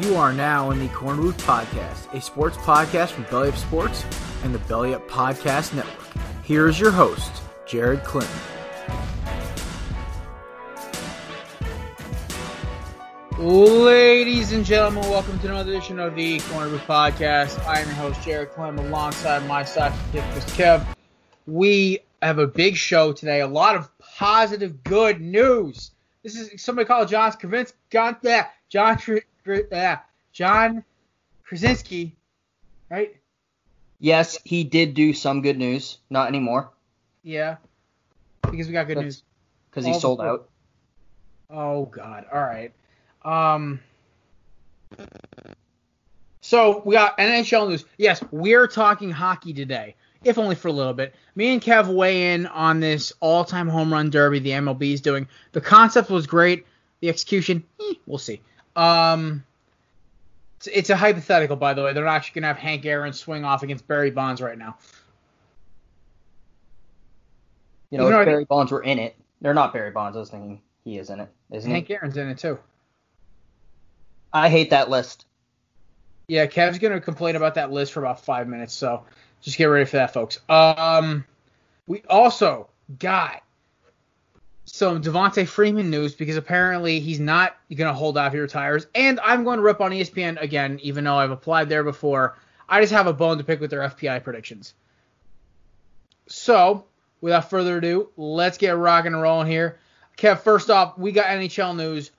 You are now in the Korner Booth Podcast, a sports podcast from Belly Up Sports and the Belly Up Podcast Network. Here is your host, Jared Clinton. Ladies and gentlemen, welcome to another edition of the Korner Booth Podcast. I am your host, Jared Clem, alongside my sidekick. Kev. We have a big show today, a lot of positive, good news. This is somebody called John Krasinski. John, yeah, John, yeah, John Krasinski, right? Yes, he did do some good news. Not anymore. Yeah, because we got good That's news. Because he sold before- out. Oh God. All right. Um. So we got NHL news. Yes, we're talking hockey today, if only for a little bit. Me and Kev weigh in on this all-time home run derby the MLB is doing. The concept was great. The execution, eh, we'll see. Um. It's, it's a hypothetical, by the way. They're not actually gonna have Hank Aaron swing off against Barry Bonds right now. You know, You know, if Barry Bonds were in it. They're not Barry Bonds. I was thinking he is in it, isn't Hank he? Aaron's in it too. I hate that list. Yeah, Kev's gonna complain about that list for about five minutes, so just get ready for that, folks. Um, we also got some Devonta Freeman news because apparently he's not gonna hold out he retires, and I'm going to rip on ESPN again, even though I've applied there before. I just have a bone to pick with their FPI predictions. So, without further ado, let's get rocking and rolling here. Kev, first off, we got NHL news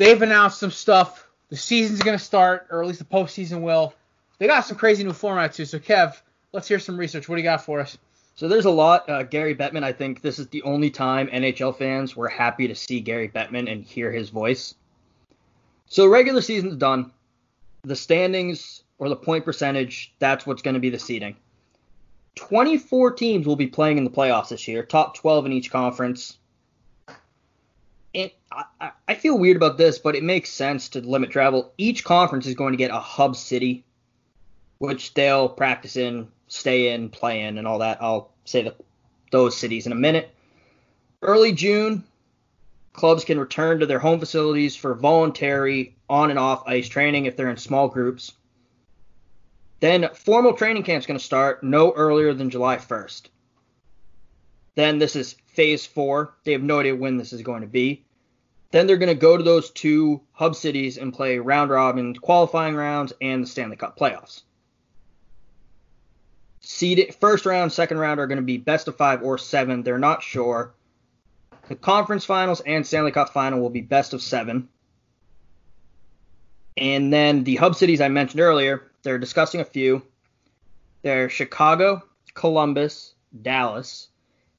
they've announced some stuff. The season's going to start, or at least the postseason will. They got some crazy new format too. So, Kev, let's hear some research. What do you got for us? So there's a lot. Uh, Gary Bettman, I think this is the only time NHL fans were happy to see Gary Bettman and hear his voice. So regular season's done. The standings or the point percentage, that's what's going to be the seeding. 24 teams will be playing in the playoffs this year, top 12 in each conference. And I, I- feel weird about this, but it makes sense to limit travel. Each conference is going to get a hub city, which they'll practice in, stay in, play in, and all that. I'll say the, those cities in a minute. Early June, clubs can return to their home facilities for voluntary on and off ice training if they're in small groups. Then formal training camp's going to start no earlier than July 1st. Then this is phase four. They have no idea when this is going to be. Then they're going to go to those two hub cities and play round robin qualifying rounds and the Stanley Cup playoffs. Seeded first round, second round are going to be best of five or seven. They're not sure. The conference finals and Stanley Cup final will be best of seven. And then the hub cities I mentioned earlier, they're discussing a few. They're Chicago, Columbus, Dallas,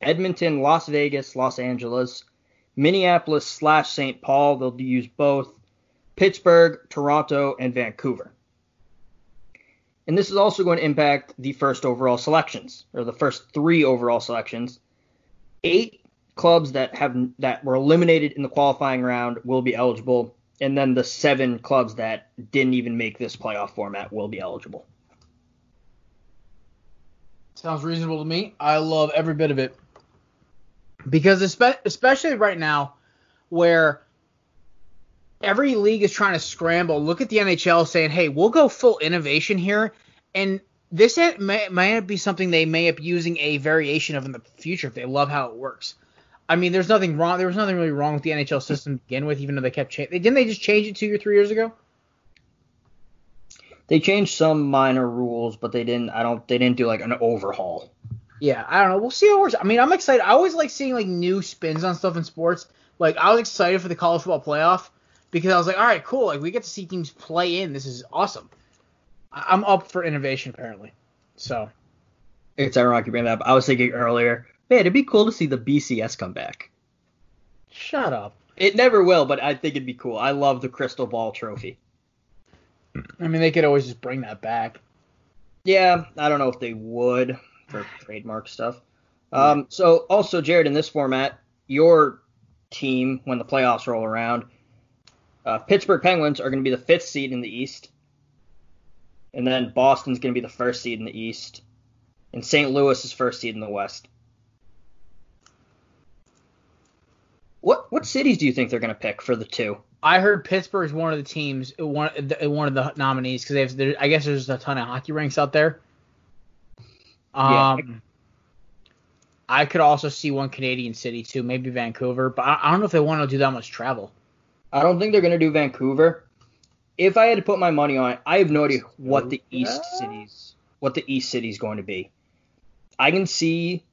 Edmonton, Las Vegas, Los Angeles, Minneapolis slash St. Paul. They'll use both Pittsburgh, Toronto, and Vancouver. And this is also going to impact the first overall selections, or the first three overall selections. Eight clubs that have that were eliminated in the qualifying round will be eligible, and then the seven clubs that didn't even make this playoff format will be eligible. Sounds reasonable to me. I love every bit of it. Because especially right now, where every league is trying to scramble. Look at the NHL saying, "Hey, we'll go full innovation here," and this may, may be something they may be using a variation of in the future if they love how it works. I mean, there's nothing wrong. There was nothing really wrong with the NHL system to begin with, even though they kept changing. Didn't they just change it two or three years ago? They changed some minor rules, but they didn't. I don't. They didn't do like an overhaul. Yeah, I don't know. We'll see how it works. I mean, I'm excited. I always like seeing like new spins on stuff in sports. Like I was excited for the college football playoff because I was like, all right, cool. Like we get to see teams play in. This is awesome. I- I'm up for innovation apparently. So It's ironic you bring that up. I was thinking earlier, man, it'd be cool to see the BCS come back. shut up. It never will, but I think it'd be cool. I love the Crystal Ball Trophy. I mean, they could always just bring that back. Yeah, I don't know if they would for trademark stuff. Um, so also, Jared, in this format, your team, when the playoffs roll around, uh, Pittsburgh Penguins are going to be the fifth seed in the East, and then Boston's going to be the first seed in the East. and St. Louis is first seed in the West. What what cities do you think they're going to pick for the two? I heard Pittsburgh is one of the teams, one one of the nominees because. I guess there's a ton of hockey rinks out there. Um, yeah. I could also see one Canadian city too, maybe Vancouver, but I, I don't know if they want to do that much travel. I don't think they're going to do Vancouver. If I had to put my money on it, I have no idea what the East cities, what the East city is going to be. I can see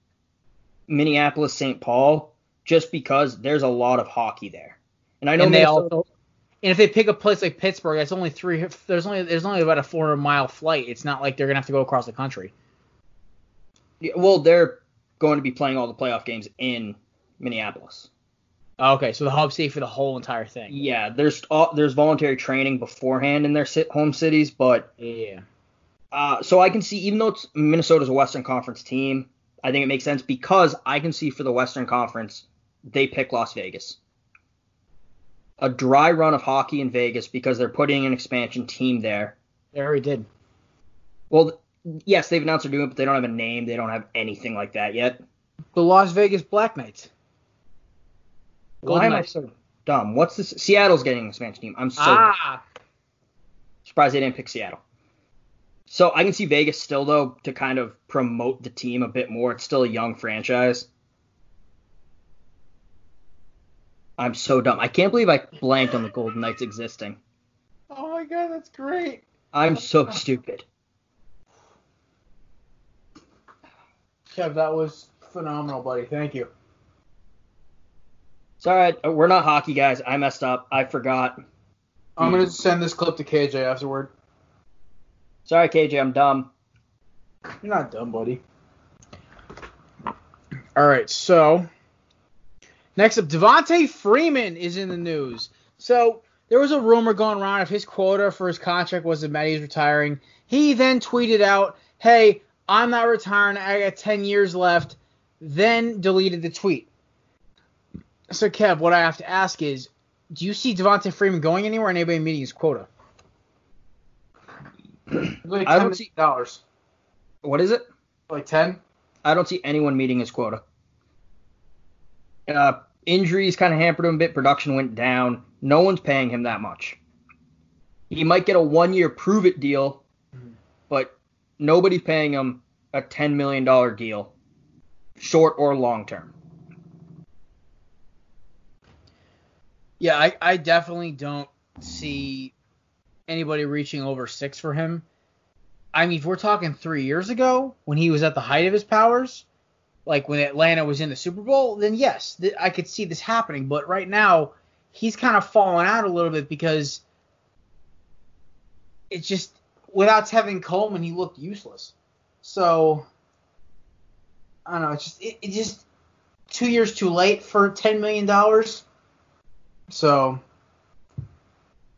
Minneapolis, St. Paul, just because there's a lot of hockey there. And I know and they also, and if they pick a place like Pittsburgh, that's only three. There's only there's only about a 400 mile flight. It's not like they're gonna have to go across the country. Yeah, well, they're going to be playing all the playoff games in Minneapolis. Okay, so the hub city for the whole entire thing. Yeah, there's uh, there's voluntary training beforehand in their sit, home cities, but yeah. Uh, so I can see, even though it's Minnesota's a Western Conference team, I think it makes sense because I can see for the Western Conference they pick Las Vegas. A dry run of hockey in Vegas because they're putting an expansion team there. They already did. Well, yes, they've announced they're doing it, but they don't have a name. They don't have anything like that yet. The Las Vegas Black Knights. Golden Why am Knights. I so dumb? What's this? Seattle's getting an expansion team. I'm so ah. surprised they didn't pick Seattle. So I can see Vegas still though to kind of promote the team a bit more. It's still a young franchise. I'm so dumb. I can't believe I blanked on the Golden Knights existing. Oh my god, that's great. I'm so stupid. Kev, that was phenomenal, buddy. Thank you. It's all right. We're not hockey guys. I messed up. I forgot. I'm gonna send this clip to KJ afterward. Sorry, KJ. I'm dumb. You're not dumb, buddy. All right. So Next up, Devonta Freeman is in the news. So there was a rumor going around if his quota for his contract was that Matty retiring. He then tweeted out, "Hey, I'm not retiring. I got 10 years left." Then deleted the tweet. So Kev, what I have to ask is, do you see Devonta Freeman going anywhere and anybody meeting his quota? like I don't see dollars. What is it? Like ten? I don't see anyone meeting his quota. Uh, Injuries kind of hampered him a bit. Production went down. No one's paying him that much. He might get a one year prove it deal, but nobody's paying him a $10 million deal, short or long term. Yeah, I, I definitely don't see anybody reaching over six for him. I mean, if we're talking three years ago when he was at the height of his powers, like when Atlanta was in the Super Bowl, then yes, th- I could see this happening. But right now, he's kind of fallen out a little bit because it's just without Tevin Coleman, he looked useless. So I don't know. It's just it, it just two years too late for ten million dollars. So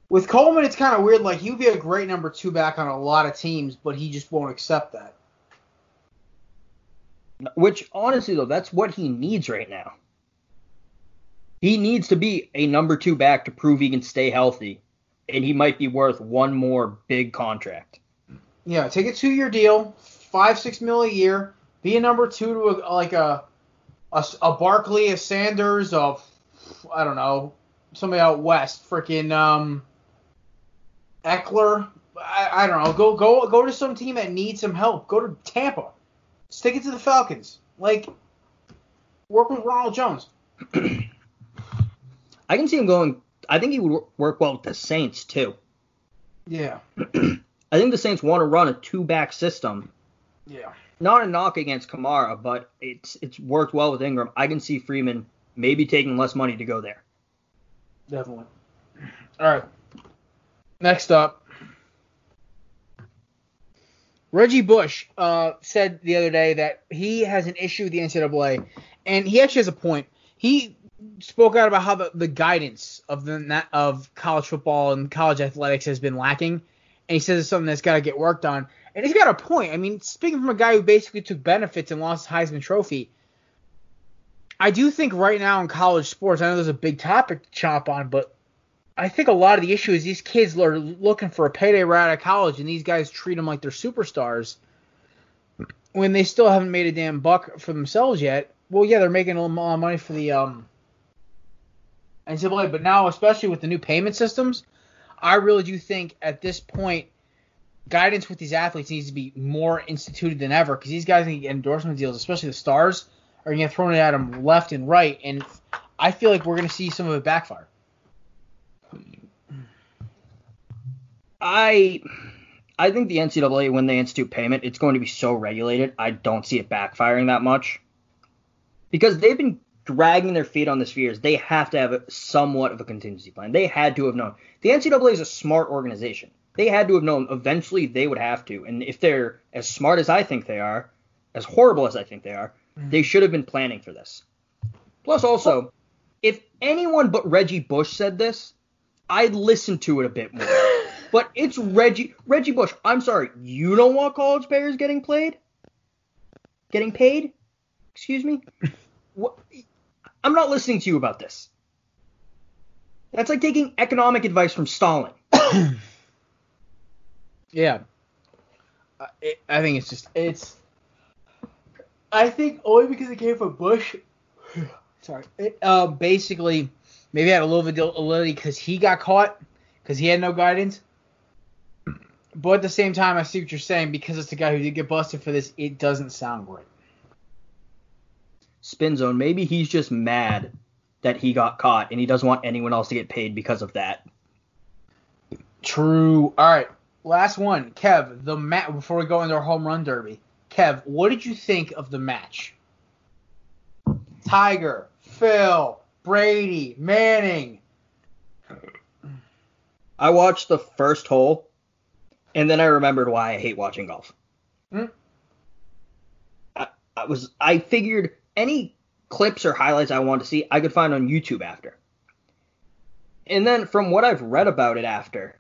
with Coleman, it's kind of weird. Like he would be a great number two back on a lot of teams, but he just won't accept that. Which honestly though, that's what he needs right now. He needs to be a number two back to prove he can stay healthy, and he might be worth one more big contract. Yeah, take a two year deal, five six mil a year, be a number two to a, like a, a a Barkley, a Sanders, of I don't know somebody out west, freaking um Ekeler. I, I don't know. Go go go to some team that needs some help. Go to Tampa. Stick it to the Falcons. Like, work with Ronald Jones. I can see him going. I think he would work well with the Saints too. Yeah. I think the Saints want to run a two-back system. Yeah. Not a knock against Kamara, but it's it's worked well with Ingram. I can see Freeman maybe taking less money to go there. Definitely. All right. Next up, Reggie Bush uh, said the other day that he has an issue with the NCAA, and he actually has a point. He spoke out about how the, the guidance of the of college football and college athletics has been lacking, and he says it's something that's got to get worked on. And he's got a point. I mean, speaking from a guy who basically took benefits and lost Heisman Trophy, I do think right now in college sports, I know there's a big topic to chop on, but I think a lot of the issue is these kids are looking for a payday right out of college, and these guys treat them like they're superstars. when they still haven't made a damn buck for themselves yet. Well, yeah, they're making a lot of money for the um NCAA, but now especially with the new payment systems, I really do think at this point guidance with these athletes needs to be more instituted than ever because these guys need endorsement deals, especially the stars, are going to thrown at them left and right, and I feel like we're going to see some of it backfire. I I think the NCAA when they institute payment, it's going to be so regulated. I don't see it backfiring that much because they've been dragging their feet on this for years. They have to have a, somewhat of a contingency plan. They had to have known. The NCAA is a smart organization. They had to have known eventually they would have to. And if they're as smart as I think they are, as horrible as I think they are, mm-hmm. they should have been planning for this. Plus, also, if anyone but Reggie Bush said this, I'd listen to it a bit more. but it's Reggie Reggie Bush. I'm sorry, you don't want college players getting played? Getting paid? Excuse me? what? I'm not listening to you about this. That's like taking economic advice from Stalin. yeah. It, I think it's just it's. I think only because it came from Bush. sorry. It, uh, basically, maybe had a little bit of validity because he got caught because he had no guidance. But at the same time, I see what you're saying because it's a guy who did get busted for this. It doesn't sound great. Spin zone. Maybe he's just mad that he got caught and he doesn't want anyone else to get paid because of that. True. All right. Last one. Kev, the mat before we go into our home run derby. Kev, what did you think of the match? Tiger, Phil, Brady, Manning. I watched the first hole and then I remembered why I hate watching golf. Hmm? I, I was I figured any clips or highlights I wanted to see, I could find on YouTube after. And then from what I've read about it after,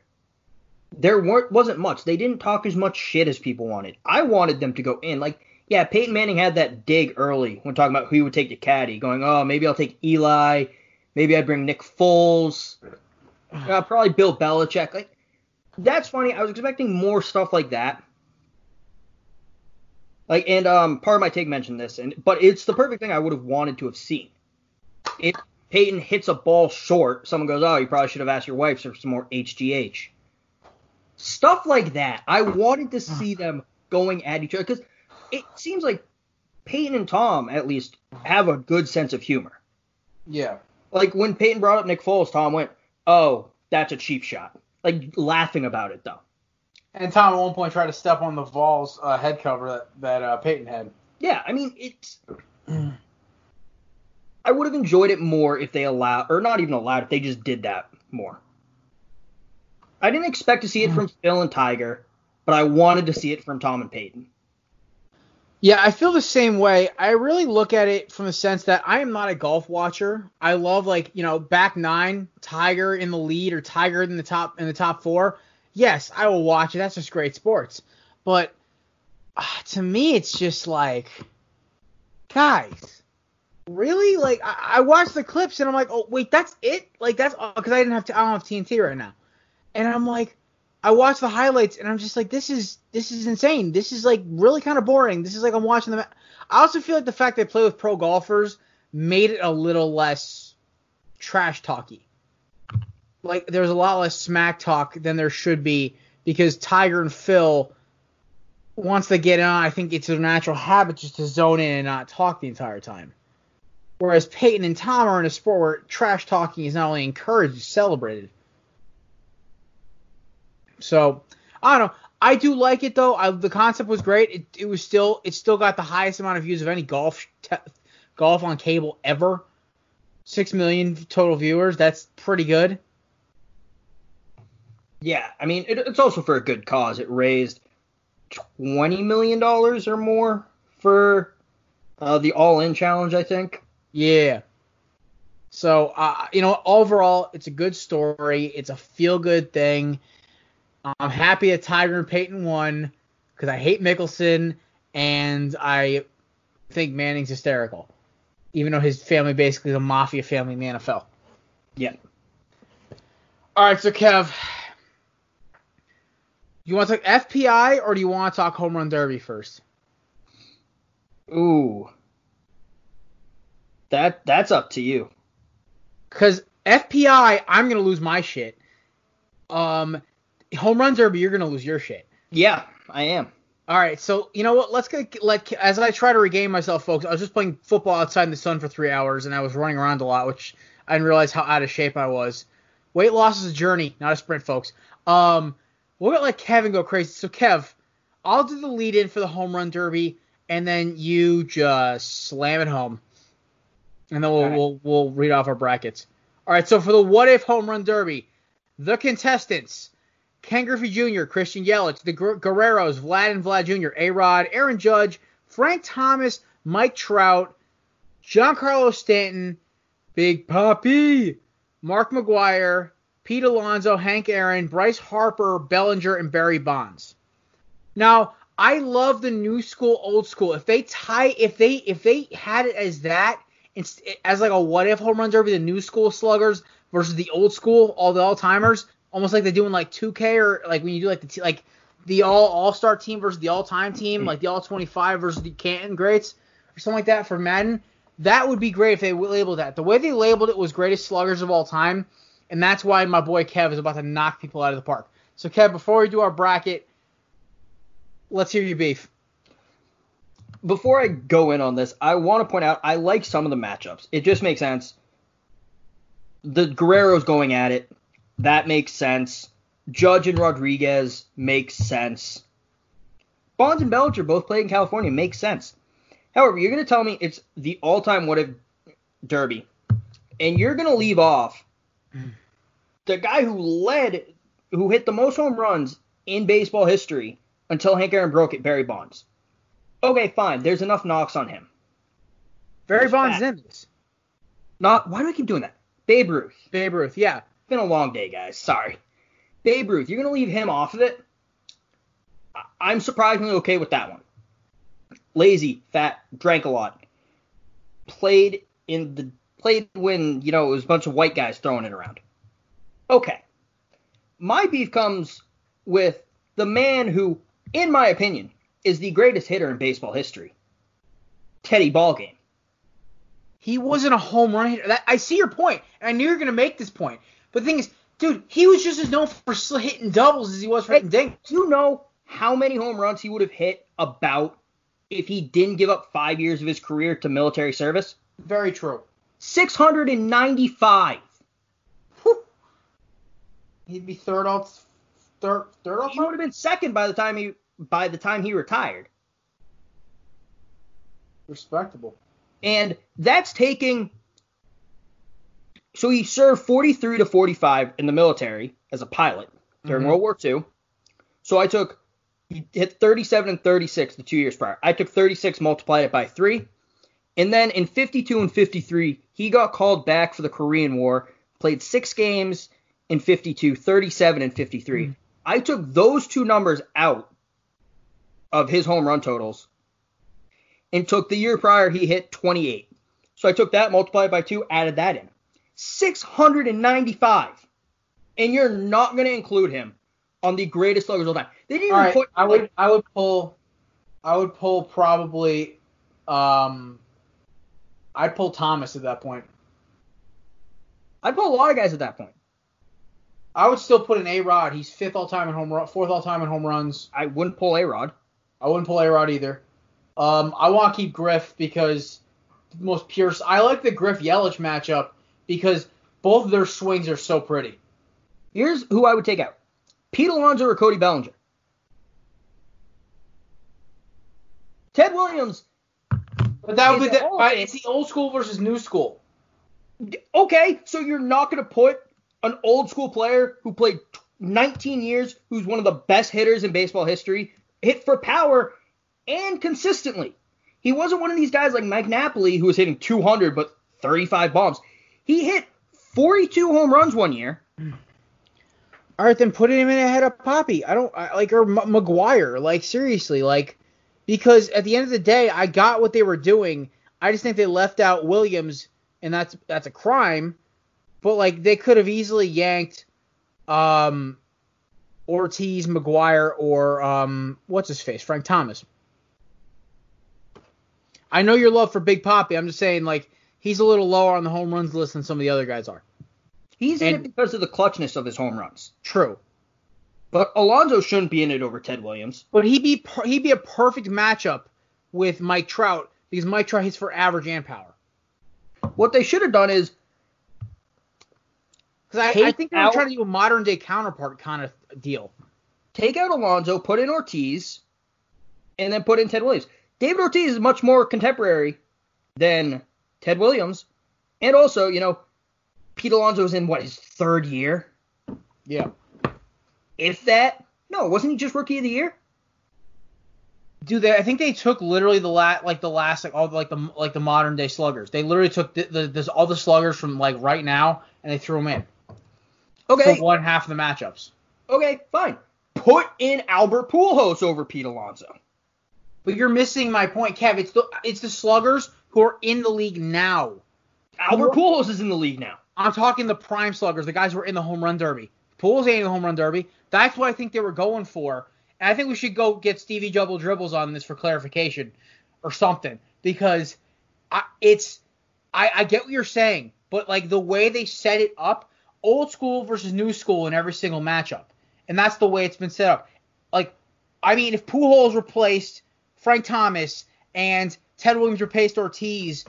there weren't wasn't much. They didn't talk as much shit as people wanted. I wanted them to go in. Like, yeah, Peyton Manning had that dig early when talking about who he would take to caddy, going, oh, maybe I'll take Eli, maybe I'd bring Nick Foles, uh, probably Bill Belichick. Like, that's funny. I was expecting more stuff like that. Like, and um, part of my take mentioned this, and but it's the perfect thing I would have wanted to have seen. If Peyton hits a ball short, someone goes, "Oh, you probably should have asked your wife for some more HGH." Stuff like that. I wanted to see them going at each other because it seems like Peyton and Tom at least have a good sense of humor. Yeah. Like when Peyton brought up Nick Foles, Tom went, "Oh, that's a cheap shot." Like laughing about it though. And Tom at one point tried to step on the Vols uh, head cover that, that uh, Peyton had. Yeah, I mean it's. I would have enjoyed it more if they allowed, or not even allowed, if they just did that more. I didn't expect to see it from Phil and Tiger, but I wanted to see it from Tom and Peyton. Yeah, I feel the same way. I really look at it from the sense that I am not a golf watcher. I love like, you know, back nine, Tiger in the lead or Tiger in the top in the top four yes, I will watch it. That's just great sports. But uh, to me, it's just like, guys, really? Like, I, I the clips and I'm like, oh wait, that's it? Like that's because I didn't have to, I don't have TNT right now, and I'm like, I watched the highlights and I'm just like, this is this is insane. This is like really kind of boring. This is like I'm watching them. I also feel like the fact they play with pro golfers made it a little less trash talky like there's a lot less smack talk than there should be because Tiger and Phil once they get on, I think it's a natural habit just to zone in and not talk the entire time. Whereas Peyton and Tom are in a sport where trash talking is not only encouraged, it's celebrated. So I don't know. I do like it though. I, the concept was great. It, it was still it still got the highest amount of views of any golf te- golf on cable ever. Six million total viewers. That's pretty good. Yeah, I mean, it, it's also for a good cause. It raised twenty million dollars or more for uh, the All In Challenge, I think. Yeah. So, uh, you know, overall, it's a good story. It's a feel good thing. I'm happy that Tiger and Peyton won because I hate Mickelson and I think Manning's hysterical, even though his family basically is a mafia family in the NFL. Yeah. All right, so Kev, you want to talk FPI or do you want to talk home run derby first? Ooh. That that's up to you. Because FPI, I'm gonna lose my shit. Um, home run derby, you're gonna lose your shit. Yeah, I am. All right, so you know what? Let's get like as I try to regain myself, folks. I was just playing football outside in the sun for three hours, and I was running around a lot, which I didn't realize how out of shape I was. Weight loss is a journey, not a sprint, folks. Um, we'll let Kevin go crazy. So Kev, I'll do the lead in for the home run derby, and then you just slam it home, and then we'll right. we'll, we'll read off our brackets. All right, so for the what if home run derby, the contestants: Ken Griffey Jr., Christian Yelich, the Guer- Guerreros, Vlad and Vlad Jr., A Rod, Aaron Judge, Frank Thomas, Mike Trout, Giancarlo Stanton, Big Papi, Mark McGwire, Pete Alonso, Hank Aaron, Bryce Harper, Bellinger, and Barry Bonds. Now, I love the new school, old school. If they tie, if they if they had it as that, as like a what if home run derby, the new school sluggers versus the old school, all the all timers, almost like they're doing like 2K or like when you do like the t- like the all all star team versus the all time team, like the all 25 versus the Canton greats or something like that for Madden. That would be great if they labeled that. The way they labeled it was greatest sluggers of all time, and that's why my boy Kev is about to knock people out of the park. So Kev, before we do our bracket, let's hear your beef. Before I go in on this, I want to point out I like some of the matchups. It just makes sense. The Guerreros going at it, that makes sense. Judge and Rodriguez makes sense. Bonds and Bellinger both played in California makes sense. However, you're going to tell me it's the all-time what if derby, and you're going to leave off the guy who led, who hit the most home runs in baseball history until Hank Aaron broke it, Barry Bonds. Okay, fine. There's enough knocks on him. Barry Bonds is in this. Not. Why do I keep doing that? Babe Ruth. Babe Ruth, yeah. It's been a long day, guys. Sorry. Babe Ruth. You're gonna leave him off of it. I'm surprisingly okay with that one. Lazy, fat, drank a lot. Played in the played when you know it was a bunch of white guys throwing it around. Okay. My beef comes with the man who, in my opinion, is the greatest hitter in baseball history. Teddy Ballgame. He wasn't a home run hitter. That, I see your point, and I knew you were gonna make this point. But the thing is, dude, he was just as known for hitting doubles as he was for hitting dingers. Do you know how many home runs he would have hit about if he didn't give up five years of his career to military service? Very true. 695. He'd be third all third third all He would have been second by the time he by the time he retired. Respectable. And that's taking so he served 43 to 45 in the military as a pilot during Mhm. World War II. So I took he hit 37 and 36 the two years prior. I took 36, multiplied it by three, and then in 52 and 53 he got called back for the Korean War. Played six games in 52, 37 and 53. Mhm. I took those two numbers out of his home run totals and took the year prior he hit 28. So I took that, multiplied by two, added that in. 695. And you're not going to include him on the greatest sluggers of all time. They didn't even All right, put I like, would I would pull I would pull probably um I'd pull Thomas at that point. I'd pull a lot of guys at that point. I would still put an A Rod. He's fifth all time in home run, fourth all time in home runs. I wouldn't pull A Rod. I wouldn't pull A Rod either. Um, I want to keep Griff because the most pure. I like the Griff Yelich matchup because both of their swings are so pretty. Here's who I would take out Pete Alonso or Cody Bellinger. Ted Williams, But that would be the, it's the old school versus new school. okay, so you're not going to put an old school player who played 19 years, who's one of the best hitters in baseball history, hit for power and consistently. He wasn't one of these guys like Mike Napoli who was hitting 200 but 35 bombs. He hit 42 home runs one year. All right, then put him in ahead of Papi. I don't I, like or McGwire. Like seriously, like because at the end of the day, I got what they were doing. I just think they left out Williams, and that's that's a crime. But like they could have easily yanked um Ortiz, McGwire, or um what's his face, Frank Thomas. I know your love for Big Papi. I'm just saying, like, he's a little lower on the home runs list than some of the other guys are. He's in it because of the clutchness of his home runs. True. But Alonso shouldn't be in it over Ted Williams. But he'd be per- he'd be a perfect matchup with Mike Trout because Mike Trout hits for average and power. What they should have done is Because I, I think they were out- trying to do a modern day counterpart kind of deal. take out Alonso, put in Ortiz, and then put in Ted Williams. David Ortiz is much more contemporary than Ted Williams. And also, you know, Pete Alonso is in what, his third year? Yeah. If that. No, wasn't he just rookie of the year? Dude, they, I think they took literally the la- like the last like all the, like the like the modern day sluggers. They literally took the, the this, all the sluggers from like right now and they threw them in Okay, for one half of the matchups. okay, fine. Put in Albert Pujols over Pete Alonso. But you're missing my point, Kev. It's the it's the sluggers who are in the league now. Albert Pujols is in the league now. I'm talking the prime sluggers, the guys who are in the home run derby. Pujols ain't in the home run derby. That's what I think they were going for. And I think we should go get Stevie Double Dribbles on this for clarification or something because I, it's I, I get what you're saying, but like the way they set it up, old school versus new school in every single matchup, and that's the way it's been set up. Like, I mean, if Pujols replaced Frank Thomas and Ted Williams replaced Ortiz,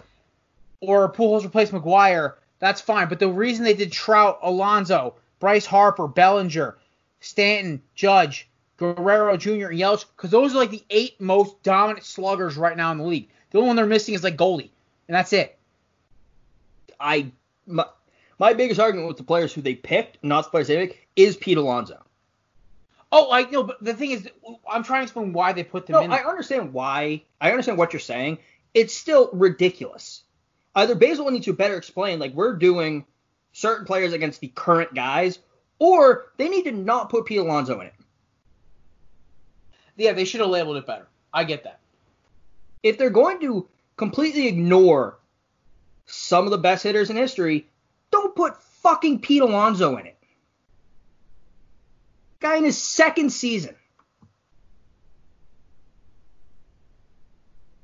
or Pujols replaced McGwire, that's fine. But the reason they did Trout, Alonso, Bryce Harper, Bellinger, Stanton, Judge, Guerrero Jr., and Yelich, because those are like the eight most dominant sluggers right now in the league. The only one they're missing is like Goldie, and that's it. I my, biggest argument with the players who they picked, not the players they picked, is Pete Alonso. Oh, I know, but the thing is, I'm trying to explain why they put them No, in. I understand why. I understand what you're saying. It's still ridiculous. Uh, Either Basil needs to better explain, like we're doing certain players against the current guys, or they need to not put Pete Alonso in it. yeah, they should have labeled it better. I get that. If they're going to completely ignore some of the best hitters in history, don't put fucking Pete Alonso in it. Guy in his second season.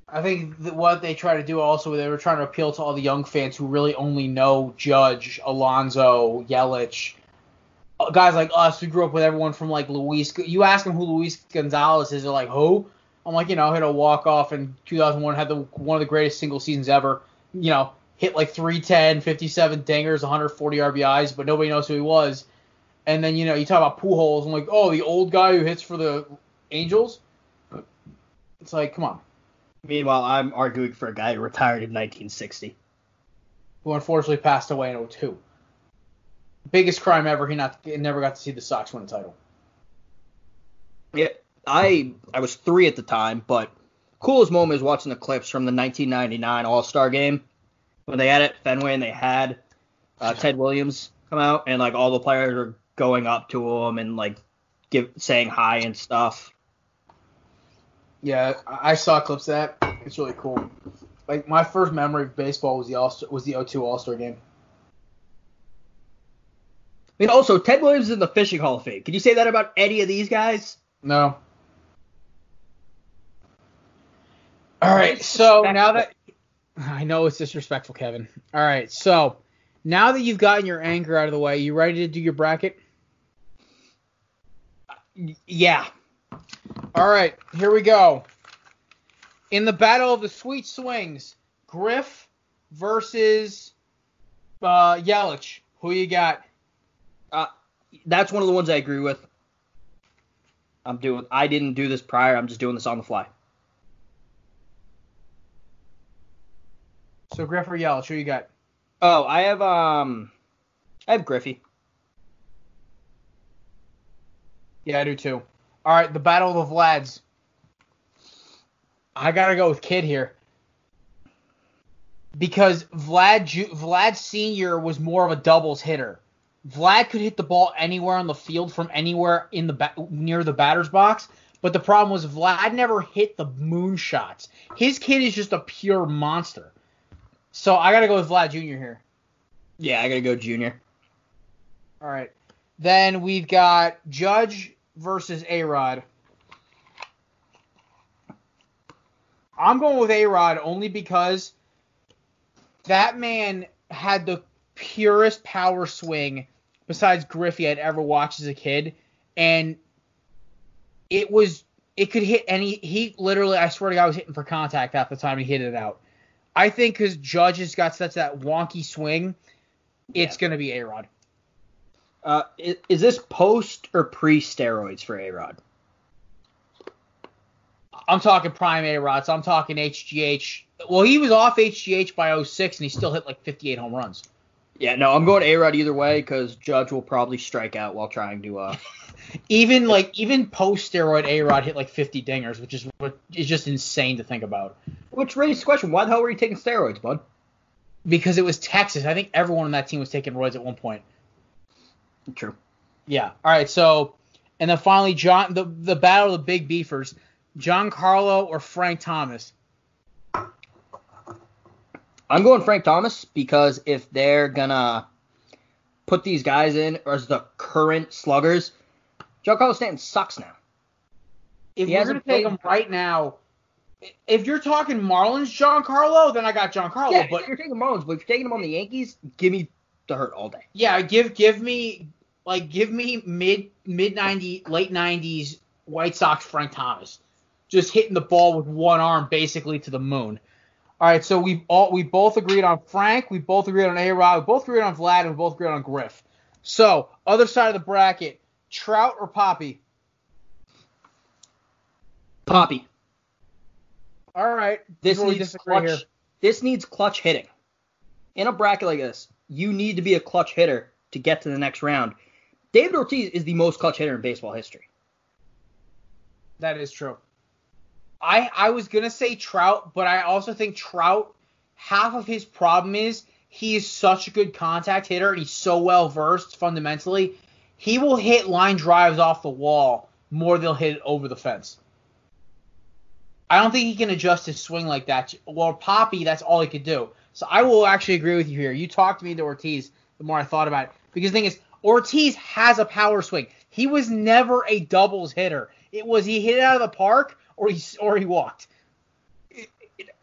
I think what they try to do also, they were trying to appeal to all the young fans who really only know Judge, Alonso, Yelich, uh, guys like us who grew up with everyone from like Luis. You ask them who Luis Gonzalez is, they're like, who? I'm like, you know, hit a walk off in 2001, had the one of the greatest single seasons ever. You know, hit like 310, 57 dingers, 140 RBIs, but nobody knows who he was. And then you know, you talk about Pujols, and like, oh, the old guy who hits for the Angels. It's like, come on. Meanwhile, I'm arguing for a guy who retired in 1960. who unfortunately passed away in 02. Biggest crime ever. He not never got to see the Sox win a title. Yeah, I I was three at the time, but coolest moment is watching the clips from the 1999 All Star Game when they had it Fenway and they had uh, Ted Williams come out and like all the players were going up to him and like give saying hi and stuff. Yeah, I I saw clips of that. It's really cool. Like my first memory of baseball was the All was the 02 All Star game. I mean, also Ted Williams is in the Fishing Hall of Fame. Can you say that about any of these guys? No. All right, so now that I know it's disrespectful, Kevin. All right, so now that you've gotten your anger out of the way, you ready to do your bracket? Yeah. All right, here we go. In the battle of the sweet swings, Griff versus uh, Yelich. Who you got? Uh, that's one of the ones I agree with. I'm doing. I didn't do this prior. I'm just doing this on the fly. So Griff or Yelich? Who you got? Oh, I have um, I have Griffey. Yeah, I do too. All right, the battle of the Vlads. I gotta go with Kid here because Vlad Ju- Vlad Senior was more of a doubles hitter. Vlad could hit the ball anywhere on the field from anywhere in the ba- near the batter's box, but the problem was Vlad never hit the moon shots. His kid is just a pure monster. So I gotta go with Vlad Jr. here. Yeah, I gotta go Junior. All right. Then we've got Judge versus A Rod. I'm going with A Rod only because that man had the purest power swing besides Griffey I'd ever watched as a kid, and it was it could hit any. He literally, I swear to God, was hitting for contact half the time he hit it out. I think because Judge has got such that wonky swing, it's Yeah. gonna be A Rod. Uh, is, is this post or pre steroids for A Rod? I'm talking prime A Rod, so I'm talking HGH. Well, he was off HGH by 06 and he still hit like 58 home runs. Yeah, no, I'm going A Rod either way because Judge will probably strike out while trying to. Uh, Even like even post steroid A Rod hit like 50 dingers, which is what is just insane to think about. Which raises the question: Why the hell were you taking steroids, bud? Because it was Texas. I think everyone on that team was taking roids at one point. True. Yeah. All right. So, and then finally, John, the the battle of the big beefers, Giancarlo or Frank Thomas. I'm going Frank Thomas because if they're gonna put these guys in as the current sluggers, Giancarlo Stanton sucks now. If He you're gonna take him right now, if you're talking Marlins Giancarlo, then I got Giancarlo. yeah, but you're taking Marlins, but if you're taking him on the Yankees, give me the hurt all day. yeah, give give me like give me mid mid ninety late nineties White Sox Frank Thomas, just hitting the ball with one arm basically to the moon. All right, so we all we both agreed on Frank, we both agreed on A Rod, we both agreed on Vlad, and we both agreed on Griff. So other side of the bracket, Trout or Papi. Papi, All right, this where needs disagree clutch. This needs clutch hitting. In a bracket like this, you need to be a clutch hitter to get to the next round. David Ortiz is the most clutch hitter in baseball history. That is true. I I was gonna say Trout, but I also think Trout. Half of his problem is he is such a good contact hitter and he's so well versed fundamentally. He will hit line drives off the wall more than he'll hit it over the fence. I don't think he can adjust his swing like that. Well, Papi, that's all he could do. So I will actually agree with you here. You talked me into Ortiz the more I thought about it. Because the thing is, Ortiz has a power swing. He was never a doubles hitter. It was he hit it out of the park or he or he walked.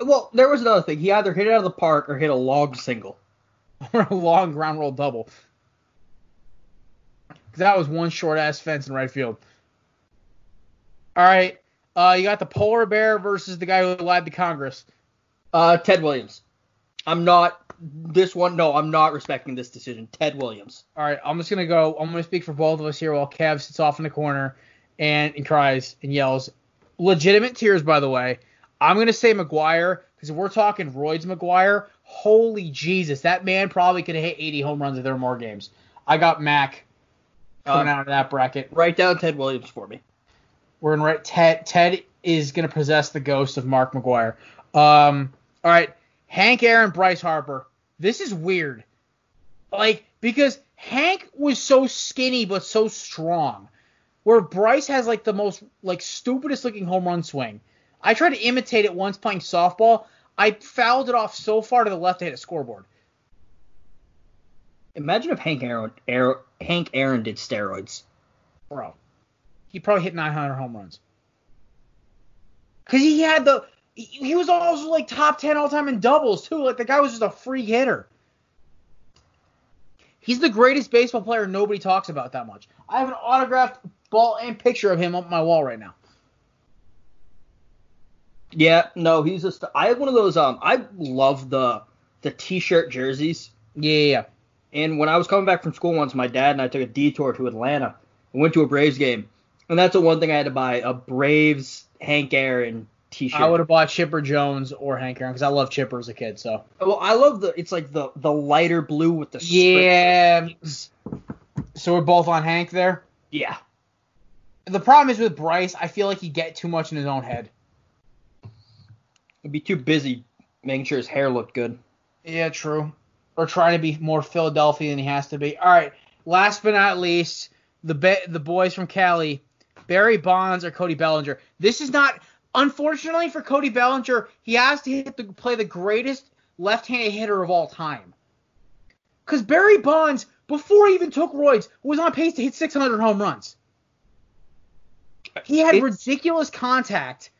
Well, there was another thing. He either hit it out of the park or hit a log single. or a long ground roll double. That was one short ass fence in right field. All right, uh, you got the polar bear versus the guy who lied to Congress. Uh, Ted Williams. I'm not this one. No, I'm not respecting this decision. Ted Williams. All right, I'm just gonna go. I'm gonna speak for both of us here while Kev sits off in the corner and, and cries and yells. Legitimate tears, by the way. I'm gonna say McGwire because we're talking Royds McGwire, holy Jesus, that man probably could have hit 80 home runs if there were more games. I got Mac coming Uh, out of that bracket. Write down Ted Williams for me. We're in right. Ted Ted is gonna possess the ghost of Mark McGwire. Um. All right. Hank Aaron, Bryce Harper. This is weird. Like because Hank was so skinny but so strong, where Bryce has like the most like stupidest looking home run swing. I tried to imitate it once playing softball. I fouled it off so far to the left I hit a scoreboard. Imagine if Hank Aaron, Aaron Hank Aaron did steroids. bro. He probably hit 900 home runs. Cause he had the, he, was also like top 10 all time in doubles too. Like the guy was just a free hitter. He's the greatest baseball player nobody talks about that much. I have an autographed ball and picture of him up my wall right now. Yeah, no, he's just. I have one of those. Um, I love the the t-shirt jerseys. Yeah, yeah, yeah. And when I was coming back from school once, my dad and I took a detour to Atlanta and went to a Braves game. And that's the one thing I had to buy a Braves Hank Aaron t-shirt. I would have bought Chipper Jones or Hank Aaron because I love Chipper as a kid. So Well, I love the. It's like the the lighter blue with the. yeah. So we're both on Hank there. Yeah. The problem is with Bryce, I feel like he get too much in his own head. He'd be too busy making sure his hair looked good. Yeah, true. Or trying to be more Philadelphia than he has to be. All right. Last but not least, the be- the boys from Cali, Barry Bonds or Cody Bellinger. This is not. Unfortunately for Cody Bellinger, he has to hit the, play the greatest left-handed hitter of all time. Because Barry Bonds, before he even took roids, was on pace to hit 600 home runs. He had It's- ridiculous contact,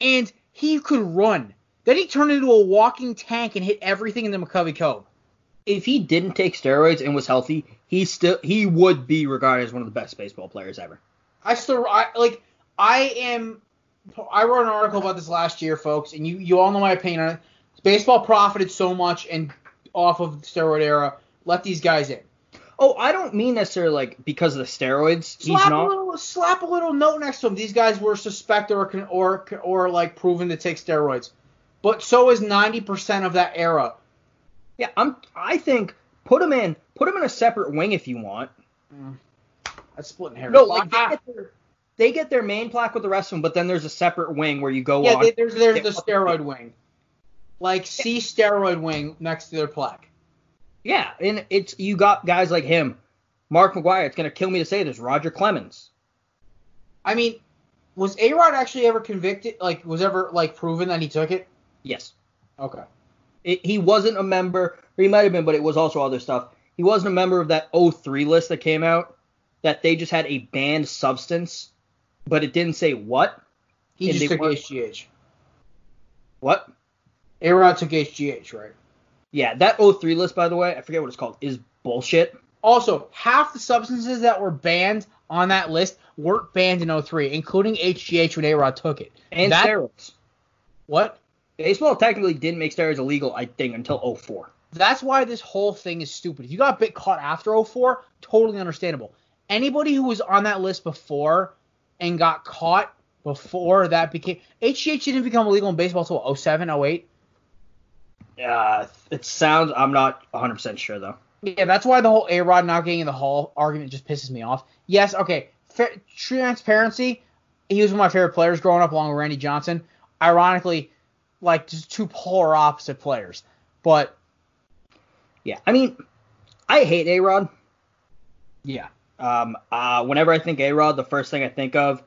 and he could run. Then he turned into a walking tank and hit everything in the McCovey Cove. If he didn't take steroids and was healthy, he still he would be regarded as one of the best baseball players ever. I still I like I am I wrote an article about this last year, folks, and you you all know my opinion on it. Baseball profited so much and off of the steroid era. Let these guys in. Oh, I don't mean necessarily like because of the steroids. He's Slap a little slap a little note next to him. These guys were suspected or or or like proven to take steroids. But so is 90% of that era. Yeah, I'm. I think put him in. Put him in a separate wing if you want. Mm. That's splitting hairs. No, like they get, their, they get their main plaque with the rest of them, but then there's a separate wing where you go yeah, on. they, there's there's the Yeah. steroid wing. Like see steroid wing next to their plaque. Yeah, and it's you got guys like him, Mark McGwire. It's gonna kill me to say this. Roger Clemens. I mean, was A Rod actually ever convicted? Like, was ever like proven that he took it? Yes, Okay. it, he wasn't a member, or he might have been, but it was also other stuff. He wasn't a member of that 03 list that came out. That they just had a banned substance, but it didn't say what. He just took weren't- HGH. What? A Rod took HGH, right? Yeah, that 03 list, by the way, I forget what it's called, is bullshit. Also, half the substances that were banned on that list weren't banned in 03, including HGH when A Rod took it. And That- steroids. What? Baseball technically didn't make steroids illegal, I think, until 04. That's why this whole thing is stupid. If you got bit caught after 04, totally understandable. Anybody who was on that list before and got caught before that became HGH didn't become illegal in baseball until 07, 08. Uh, it sounds. I'm not 100 percent sure though. Yeah, that's why the whole A Rod not getting in the Hall argument just pisses me off. Yes, okay, fair, transparency. He was one of my favorite players growing up, along with Randy Johnson. Ironically, like just two polar opposite players. But Yeah, I mean, I hate A Rod. yeah, Um, uh, whenever I think A Rod, the first thing I think of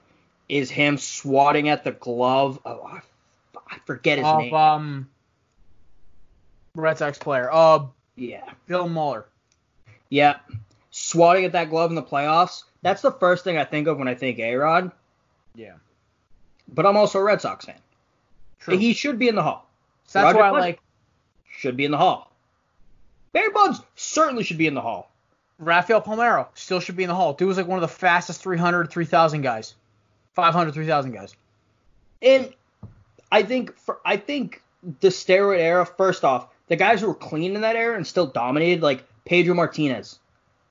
is him swatting at the glove. Oh, I, I forget his of name. um, Red Sox player, uh, yeah, Bill Mueller. yeah, swatting at that glove in the playoffs. That's the first thing I think of when I think A Rod. Yeah, But I'm also a Red Sox fan. true. He should be in the Hall. so that's Roger why I like Should be in the Hall. Barry Bonds certainly should be in the Hall. Rafael Palmeiro. Still should be in the Hall. Dude was like one of the fastest 300, 3,000 guys, 500, 3,000 guys. And I think for I think the steroid era. First off, the guys who were clean in that era and still dominated, like Pedro Martinez,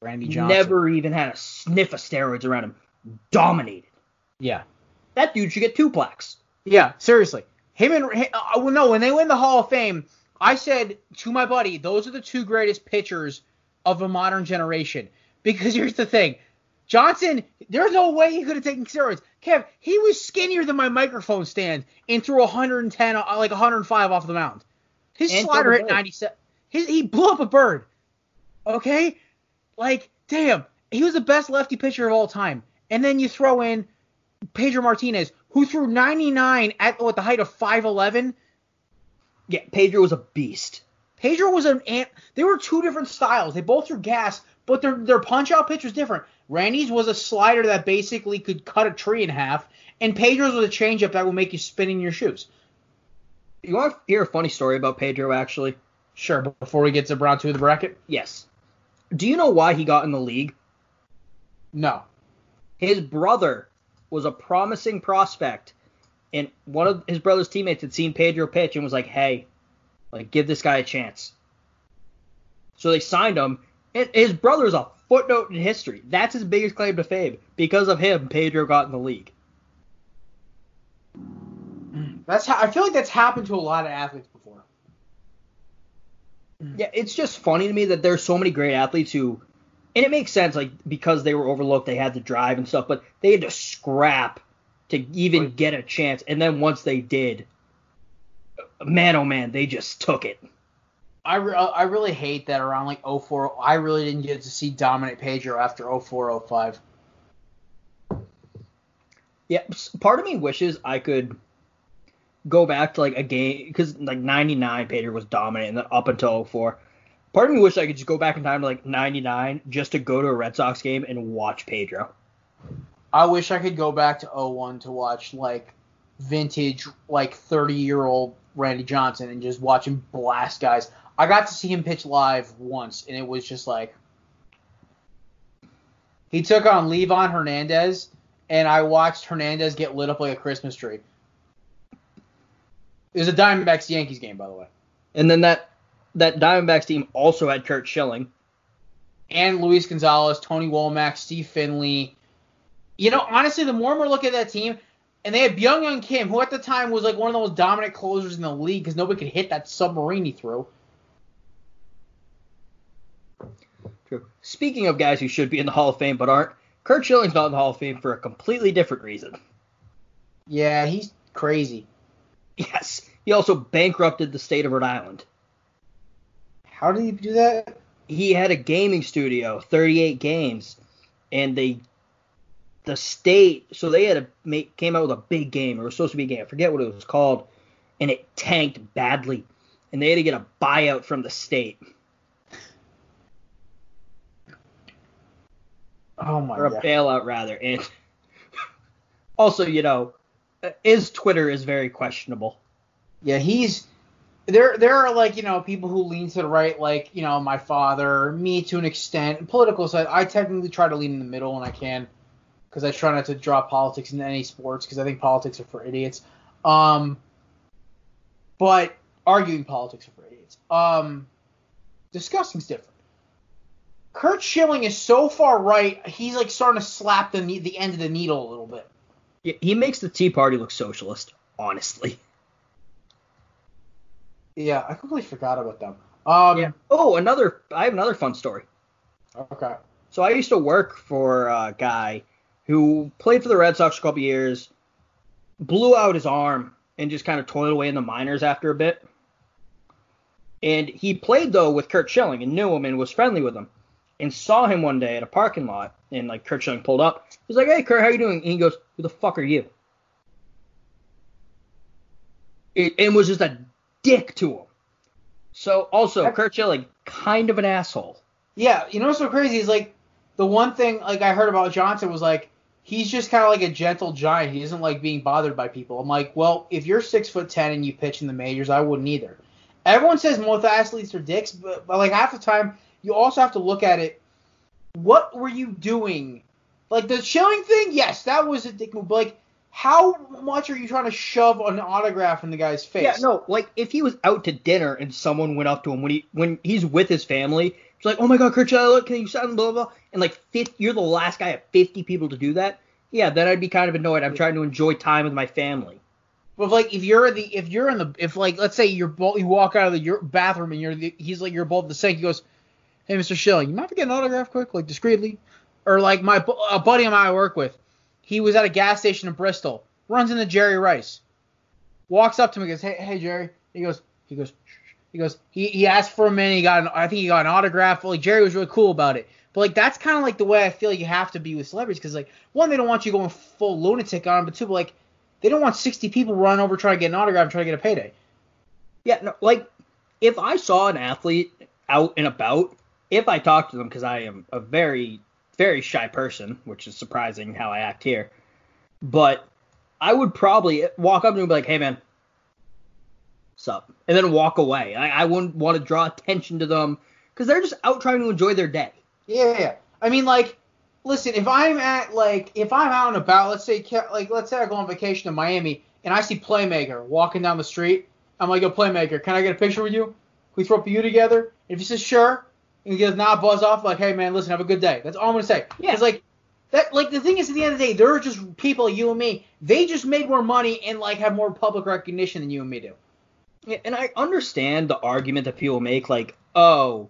Randy Johnson. never even had a sniff of steroids around him. Dominated. Yeah. That dude should get two plaques. Yeah, seriously. Him and uh, well, no, when they win the Hall of Fame, I said to my buddy, those are the two greatest pitchers of a modern generation. Because here's the thing, Johnson, there's no way he could have taken steroids. Kev, he was skinnier than my microphone stand and threw 110, uh, like 105 off the mound. His And slider hit 97. His, he blew up a bird. Okay, like damn, he was the best lefty pitcher of all time. And then you throw in Pedro Martinez, who threw 99 at what the height of 5'11. Yeah, Pedro was a beast. Pedro was an ant. They were two different styles. They both threw gas, but their their punch out pitch was different. Randy's was a slider that basically could cut a tree in half, and Pedro's was a changeup that would make you spin in your shoes. You want to hear a funny story about Pedro? Actually, Sure, before we get to round two of the bracket, yes. Do you know why he got in the league? no. His brother was a promising prospect, and one of his brother's teammates had seen Pedro pitch and was like, "Hey, like give this guy a chance." So they signed him, and his brother is a footnote in history. That's his biggest claim to fame. Because of him, Pedro got in the league. That's how I feel like that's happened to a lot of athletes before. Hmm. Yeah, it's just funny to me that there's so many great athletes who, and it makes sense, like because they were overlooked, they had to drive and stuff, but they had to scrap to even Right. get a chance. And then once they did, man, oh man, they just took it. I, re- uh, I really hate that around like 04. I really didn't get to see dominate Pedro after 04, 05. Yeah, part of me wishes I could go back to like a game because like '99 Pedro was dominant, and then up until 04. Part of me wish I could just go back in time to like '99 just to go to a Red Sox game and watch Pedro. I wish I could go back to 01 to watch like vintage like 30 year old Randy Johnson and just watch him blast guys. I got to see him pitch live once, and it was just like he took on Livan Hernandez, and I watched Hernandez get lit up like a Christmas tree. It was a Diamondbacks Yankees game, by the way. And then that that Diamondbacks team also had Curt Schilling. And Luis Gonzalez, Tony Womack, Steve Finley. You know, honestly, the more we look at that team, and they had Byung-Hyun Kim, who at the time was like one of the most dominant closers in the league because nobody could hit that submarine he threw. True. Speaking of guys who should be in the Hall of Fame but aren't, Curt Schilling's not in the Hall of Fame for a completely different reason. Yeah, he's crazy. Yes, he also bankrupted the state of Rhode Island. How did he do that? He had a gaming studio, 38 games, and they, the state, so they had a make, came out with a big game. It was supposed to be a game. I forget what it was called, and it tanked badly, and they had to get a buyout from the state. Oh my or a god. bailout rather. And also, you know, his Twitter is very questionable. Yeah, he's there. There are like you know people who lean to the right, like you know my father, me to an extent. Political side, I technically try to lean in the middle when I can, because I try not to draw politics into any sports, because I think politics are for idiots. Um, but arguing politics are for idiots. Um, discussing's different. Curt Schilling is so far right, he's like starting to slap the ne- the end of the needle a little bit. He- He makes the Tea Party look socialist, honestly. Yeah, I completely forgot about them. Um, Oh, another. I have another fun story. Okay. So I used to work for a guy who played for the Red Sox a couple years, blew out his arm, and just kind of toiled away in the minors after a bit. And he played though with Curt Schilling and knew him and was friendly with him. And saw him one day at a parking lot, and like Curt Schilling pulled up. He's like, "Hey, Curt, how you doing?" And he goes, "Who the fuck are you?" It, and was just a dick to him. So also, Curt Schilling, kind of an asshole. Yeah, you know what's so crazy is like the one thing like I heard about Johnson was like he's just kind of like a gentle giant. He doesn't like being bothered by people. I'm like, well, if you're six foot ten and you pitch in the majors, I wouldn't either. Everyone says most athletes are dicks, but, but like half the time you also have to look at it. What were you doing? Like the Schilling thing, yes, that was a dick move. But like, how much are you trying to shove an autograph in the guy's face? Yeah, no, like if he was out to dinner and someone went up to him when he when he's with his family, it's like, oh my god, Curt Schilling, can you sign blah blah blah, and like 50, you're the last guy of 50 people to do that. Yeah, then I'd be kind of annoyed. I'm trying to enjoy time with my family. But like if you're the if you're in the if like let's say you're both you walk out of the your bathroom and you're the, he's like you're both the sink. He goes, "Hey, Mr. Schilling, you mind if I get an autograph quick, like discreetly?" Or like my a buddy of mine I work with, he was at a gas station in Bristol, runs into Jerry Rice, walks up to him and goes, "Hey, hey Jerry." He goes, he goes, he goes. He he asked for a minute. He got an, I think he got an autograph. Like Jerry was really cool about it. But like that's kind of like the way I feel you have to be with celebrities because like one they don't want you going full lunatic on, 'em, but two, but like they don't want 60 people running over trying to get an autograph and trying to get a payday. Yeah, no, like if I saw an athlete out and about, if I talked to them because I am a very very shy person, which is surprising how I act here, but I would probably walk up to him and be like, "Hey man, sup," and then walk away. I, I wouldn't want to draw attention to them because they're just out trying to enjoy their day. Yeah, yeah. I mean, like, listen, if I'm at like, if I'm out and about, let's say, like, let's say I go on vacation to Miami and I see Playmaker walking down the street, I'm like, yo, Playmaker, can I get a picture with you? Can we throw up you together? If he says sure, and he goes, nah, buzz off, like, hey man, listen, have a good day. That's all I'm gonna say. Yeah. It's like. That like the thing is at the end of the day, there are just people you and me. They just made more money and like have more public recognition than you and me do. Yeah, and I understand the argument that people make, like, oh,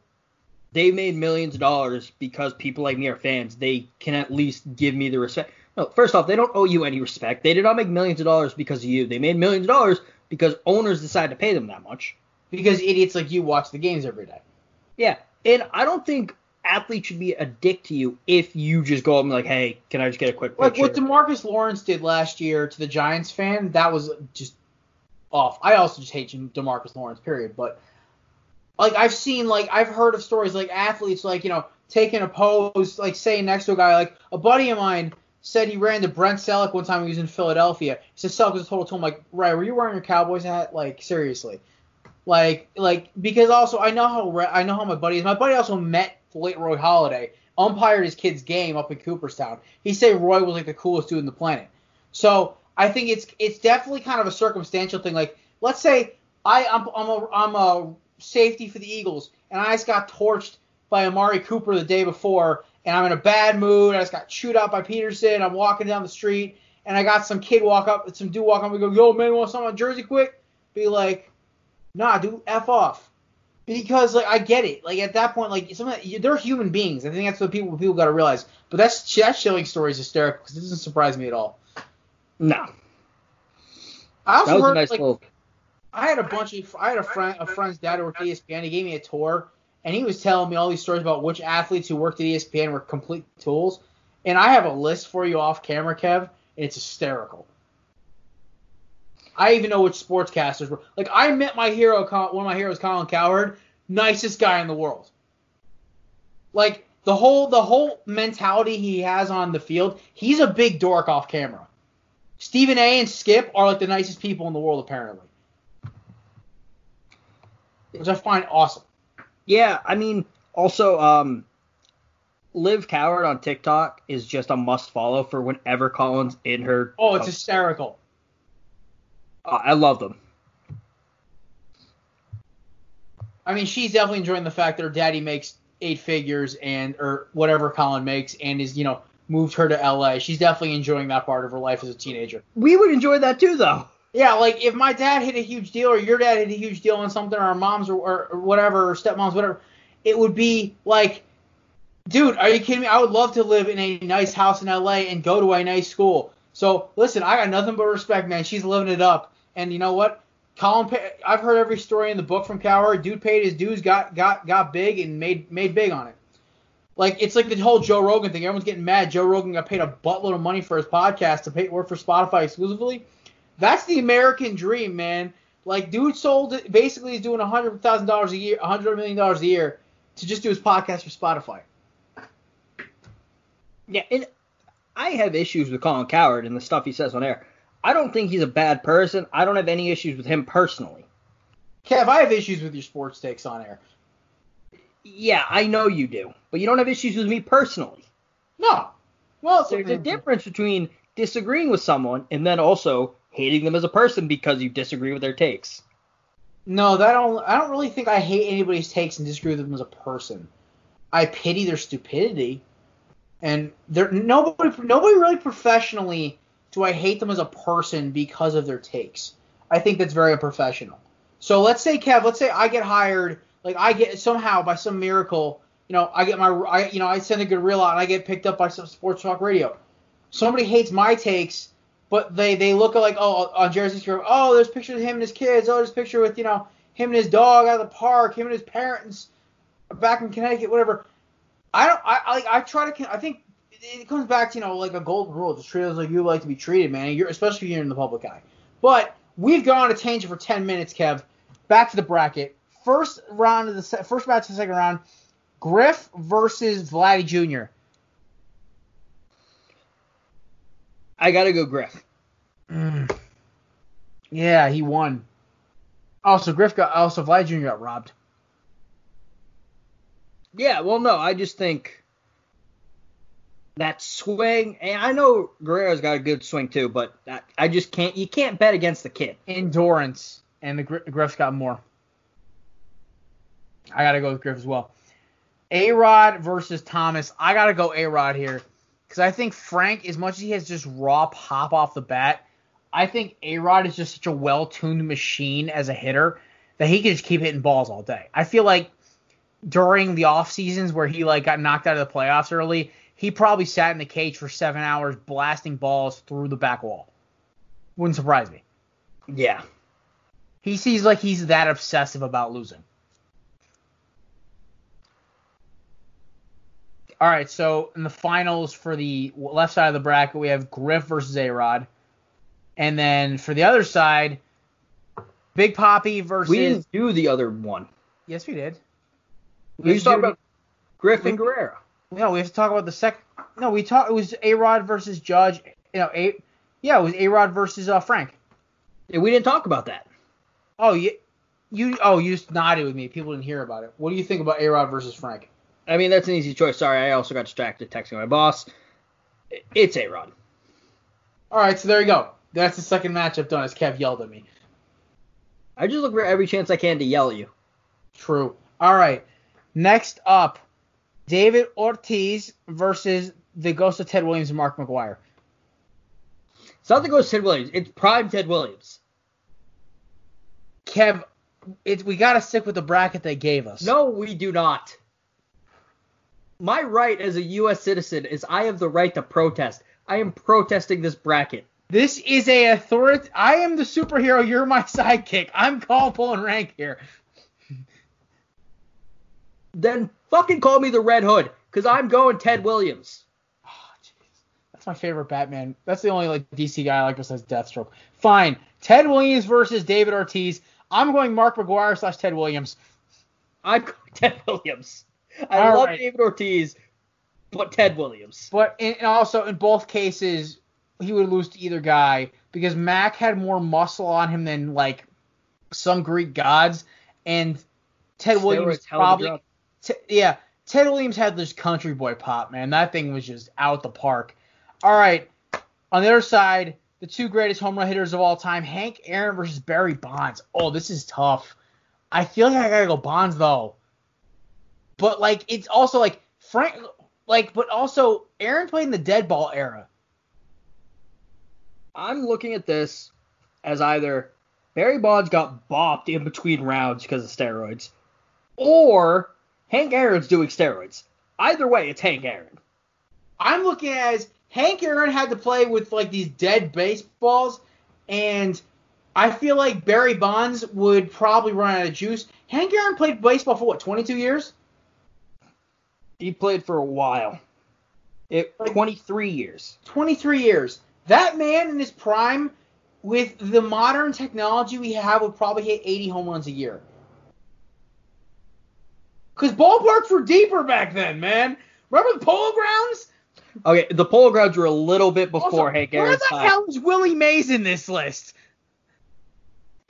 they made millions of dollars because people like me are fans. They can at least give me the respect. No, first off, they don't owe you any respect. They did not make millions of dollars because of you. They made millions of dollars because owners decided to pay them that much. Because idiots like you watch the games every day. Yeah, and I don't think athletes should be a dick to you if you just go up and be like, hey, can I just get a quick Like what Demarcus Lawrence did last year to the Giants fan, that was just off. I also just hate Demarcus Lawrence, period. But like I've seen, like I've heard of stories like athletes, like you know, taking a pose, like saying next to a guy, like a buddy of mine said he ran to Brent Celek one time he was in Philadelphia. He said Celek was a total tool. I'm like, right, were you wearing your Cowboys hat? Like, seriously. Like, like because also I know how I know how my buddy is. My buddy also met late Roy Halladay umpired his kid's game up in Cooperstown. He said Roy was like the coolest dude in the planet. So I think it's it's definitely kind of a circumstantial thing. Like, let's say I I'm I'm a, I'm a safety for the Eagles, and I just got torched by Amari Cooper the day before, and I'm in a bad mood. I just got chewed out by Peterson. I'm walking down the street, and I got some kid walk up, some dude walk up and go, "Yo, man, want some on Jersey quick?" Be like, "Nah, dude, f off." Because like I get it, like at that point, like some the, they're human beings. I think that's what people people got to realize. But that's that Schilling story is hysterical because it doesn't surprise me at all. No. I also That was heard a nice like little. I had a bunch of I had a friend a friend's dad who worked at ESPN. He gave me a tour, and he was telling me all these stories about which athletes who worked at ESPN were complete tools. And I have a list for you off camera, Kev, and it's hysterical. I even know which sportscasters were. Like I met my hero, one of my heroes, Colin Cowherd, nicest guy in the world. Like the whole the whole mentality he has on the field, he's a big dork off camera. Stephen A. and Skip are like the nicest people in the world, apparently which I find awesome. Yeah, I mean, also, um, Liv Cowherd on TikTok is just a must follow for whenever Colin's in her. Oh, it's hysterical. Uh, I love them. I mean, she's definitely enjoying the fact that her daddy makes eight figures and or whatever Colin makes and is you know moved her to LA. She's definitely enjoying that part of her life as a teenager. We would enjoy that too, though. Yeah, like if my dad hit a huge deal or your dad hit a huge deal on something or our moms or, or, or whatever or stepmoms whatever, it would be like, dude, are you kidding me? I would love to live in a nice house in LA and go to a nice school. So listen, I got nothing but respect, man. She's living it up, and you know what? Colin, pay, I've heard every story in the book from Cowherd. Dude paid his dues, got got got big, and made made big on it. Like it's like the whole Joe Rogan thing. Everyone's getting mad. Joe Rogan got paid a buttload of money for his podcast to pay work for Spotify exclusively. That's the American dream, man. Like, dude sold. Basically, he's doing a hundred thousand dollars a year, a hundred million dollars a year to just do his podcast for Spotify. Yeah, and I have issues with Colin Cowherd and the stuff he says on air. I don't think he's a bad person. I don't have any issues with him personally. Kev, I have issues with your sports takes on air. Yeah, I know you do, but you don't have issues with me personally. No. Well, There's a difference between disagreeing with someone and then also hating them as a person because you disagree with their takes. No, that don't. I don't really think I hate anybody's takes and disagree with them as a person. I pity their stupidity, and there nobody nobody really professionally do I hate them as a person because of their takes. I think that's very unprofessional. So let's say Kev, let's say I get hired, like I get somehow by some miracle, you know, I get my, I, you know, I send a good reel out and I get picked up by some sports talk radio. Somebody hates my takes, but they they look like oh on Jersey Shore, oh there's pictures of him and his kids, oh there's a picture with you know him and his dog out of the park, him and his parents back in Connecticut, whatever. I don't, I like I try to, I think it comes back to you know like a golden rule, just treat us like you like to be treated, man. You're especially if you're in the public eye. But we've gone on a tangent for 10 minutes, Kev. Back to the bracket. First round of the first match of the second round, Griff versus Vladdy Jr. I gotta go Griff. Mm. Yeah, he won. Also, Griff got also Vlad Jr. got robbed. Yeah, well, no, I just think that swing, and I know Guerrero's got a good swing too, but that, I just can't. You can't bet against the kid. Endurance, and the Griff's got more. I gotta go with Griff as well. A Rod versus Thomas. I gotta go A Rod here because I think Frank, as much as he has just raw pop off the bat, I think A Rod is just such a well tuned machine as a hitter that he can just keep hitting balls all day. I feel like during the off seasons where he like got knocked out of the playoffs early, he probably sat in the cage for seven hours blasting balls through the back wall. Wouldn't surprise me. Yeah. He seems like he's that obsessive about losing. All right, so in the finals for the left side of the bracket, we have Griff versus A Rod. And then for the other side, Big Papi versus. We didn't do the other one. Yes, we did. We just talked about Griff and Guerrero. No, we have to talk about the second. No, we talked. It was A Rod versus Judge. You know, a yeah, it was A Rod versus uh, Frank. Yeah, we didn't talk about that. Oh, you, you, oh, you just nodded with me. People didn't hear about it. What do you think about A Rod versus Frank? I mean, that's an easy choice. Sorry, I also got distracted texting my boss. It's A Rod. All right, so there you go. That's the second matchup done as Kev yelled at me. I just look for every chance I can to yell at you. True. All right. Next up, David Ortiz versus the Ghost of Ted Williams and Mark McGwire. It's not the Ghost of Ted Williams. It's prime Ted Williams. Kev, it, we got to stick with the bracket they gave us. No, we do not. My right as a U.S. citizen is I have the right to protest. I am protesting this bracket. This is a authority. I am the superhero. You're my sidekick. I'm call pulling rank here. Then fucking call me the Red Hood, because I'm going Ted Williams. Oh, jeez. That's my favorite Batman. That's the only like DC guy I like besides Deathstroke. Fine. Ted Williams versus David Ortiz. I'm going Mark McGwire slash Ted Williams. I'm going Ted Williams. I All love right. David Ortiz, but Ted Williams. But in, and also in both cases, he would lose to either guy because Mac had more muscle on him than like some Greek gods, and Ted Williams Steroids probably. T- yeah, Ted Williams had this country boy pop, man. That thing was just out the park. All right, on the other side, the two greatest home run hitters of all time, Hank Aaron versus Barry Bonds. Oh, this is tough. I feel like I gotta go Bonds though. But like, it's also like Frank, like, but also Aaron played in the dead ball era. I'm looking at this as either Barry Bonds got bopped in between rounds because of steroids, or Hank Aaron's doing steroids. Either way, it's Hank Aaron. I'm looking at it as Hank Aaron had to play with like these dead baseballs, and I feel like Barry Bonds would probably run out of juice. Hank Aaron played baseball for what, 22 years? He played for a while. It Like- 23 years. 23 years. That man in his prime, with the modern technology we have, would probably hit 80 home runs a year. Cause ballparks were deeper back then, man. Remember the Polo Grounds? Okay, the Polo Grounds were a little bit before Also, Hank where Aaron's the time. hell is Willie Mays in this list?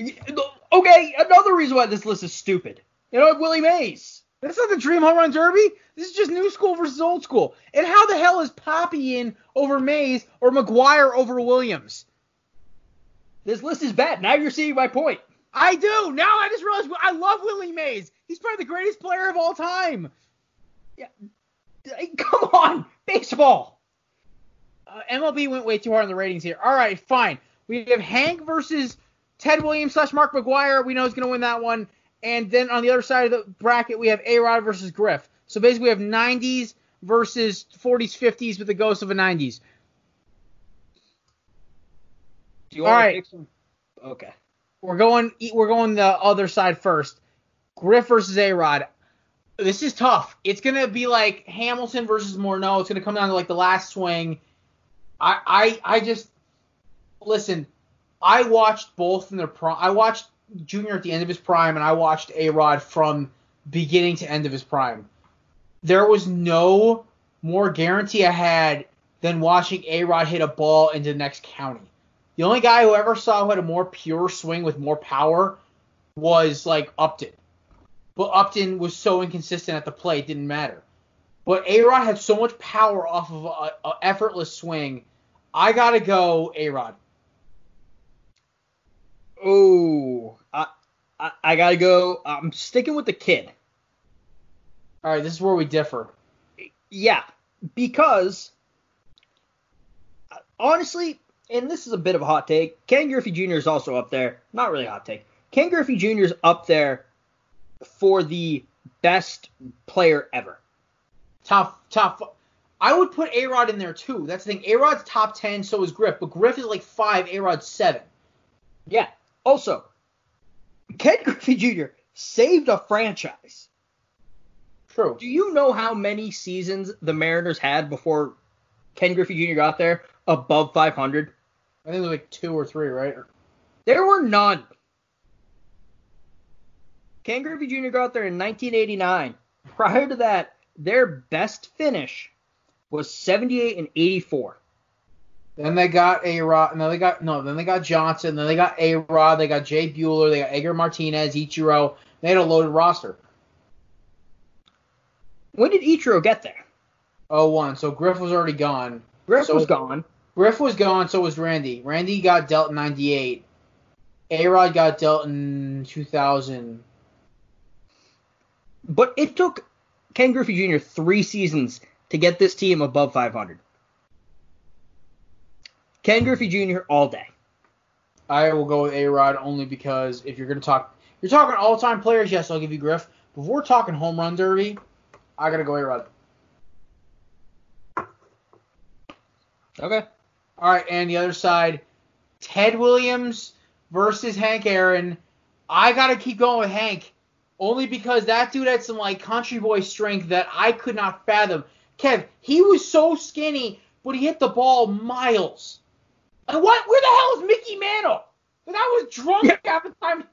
Okay, another reason why this list is stupid. You know, Willie Mays. That's not the Dream Home Run Derby. This is just new school versus old school. And how the hell is Papi in over Mays or McGwire over Williams? This list is bad. Now you're seeing my point. I do. Now I just realized I love Willie Mays. He's probably the greatest player of all time. Hey, Come on, baseball. Uh, MLB went way too hard on the ratings here. All right, fine. We have Hank versus Ted Williams slash Mark McGwire. We know he's going to win that one. And then on the other side of the bracket, we have A Rod versus Griff. So basically, we have 90s versus 40s, 50s with the ghost of a 90s. Do you All wanna right. Okay. We're going we're going the other side first. Griff versus A Rod. This is tough. It's gonna be like Hamilton versus Morneau. It's gonna come down to like the last swing. I I I just listen. I watched both in their prime. I watched Junior at the end of his prime, and I watched A Rod from beginning to end of his prime. There was no more guarantee I had than watching A Rod hit a ball into the next county. The only guy who ever saw who had a more pure swing with more power was like Upton. But Upton was so inconsistent at the plate, it didn't matter. But A Rod had so much power off of a, a effortless swing. I gotta go A Rod. Oh, I, I I gotta go. I'm sticking with the kid. All right, this is where we differ. Yeah, because honestly, and this is a bit of a hot take. Ken Griffey Jr. is also up there. Not really a hot take. Ken Griffey Jr. is up there for the best player ever. Top top. I would put A Rod in there too. That's the thing. A Rod's top ten, so is Griff, but Griff is like five. A Rod's seven. Yeah. Also, Ken Griffey Jr. saved a franchise. True. Do you know how many seasons the Mariners had before Ken Griffey Jr. got there above 500? I think it was like two or three, right? There were none. Ken Griffey Jr. got there in 1989. Prior to that, their best finish was 78 and 84. Then they got A Rod. No, they got no. Then they got Johnson. Then they got A Rod. They got Jay Buhner. They got Edgar Martinez, Ichiro. They had a loaded roster. When did Ichiro get there? Oh one. So Griff was already gone. Griff So- was gone. Griff was gone. So was Randy. Randy got dealt in '98. A Rod got dealt in 2000. But it took Ken Griffey Jr. three seasons to get this team above 500. Ken Griffey Jr. all day. I will go with A Rod only because if you're gonna talk, you're talking all time players. Yes, I'll give you Griff. But if we're talking home run derby, I gotta go A Rod. Okay. All right, and the other side, Ted Williams versus Hank Aaron. I gotta keep going with Hank, only because that dude had some like country boy strength that I could not fathom. Kev, he was so skinny, but he hit the ball miles. And what? Where the hell is Mickey Mantle? Because I was drunk Yeah. half the time.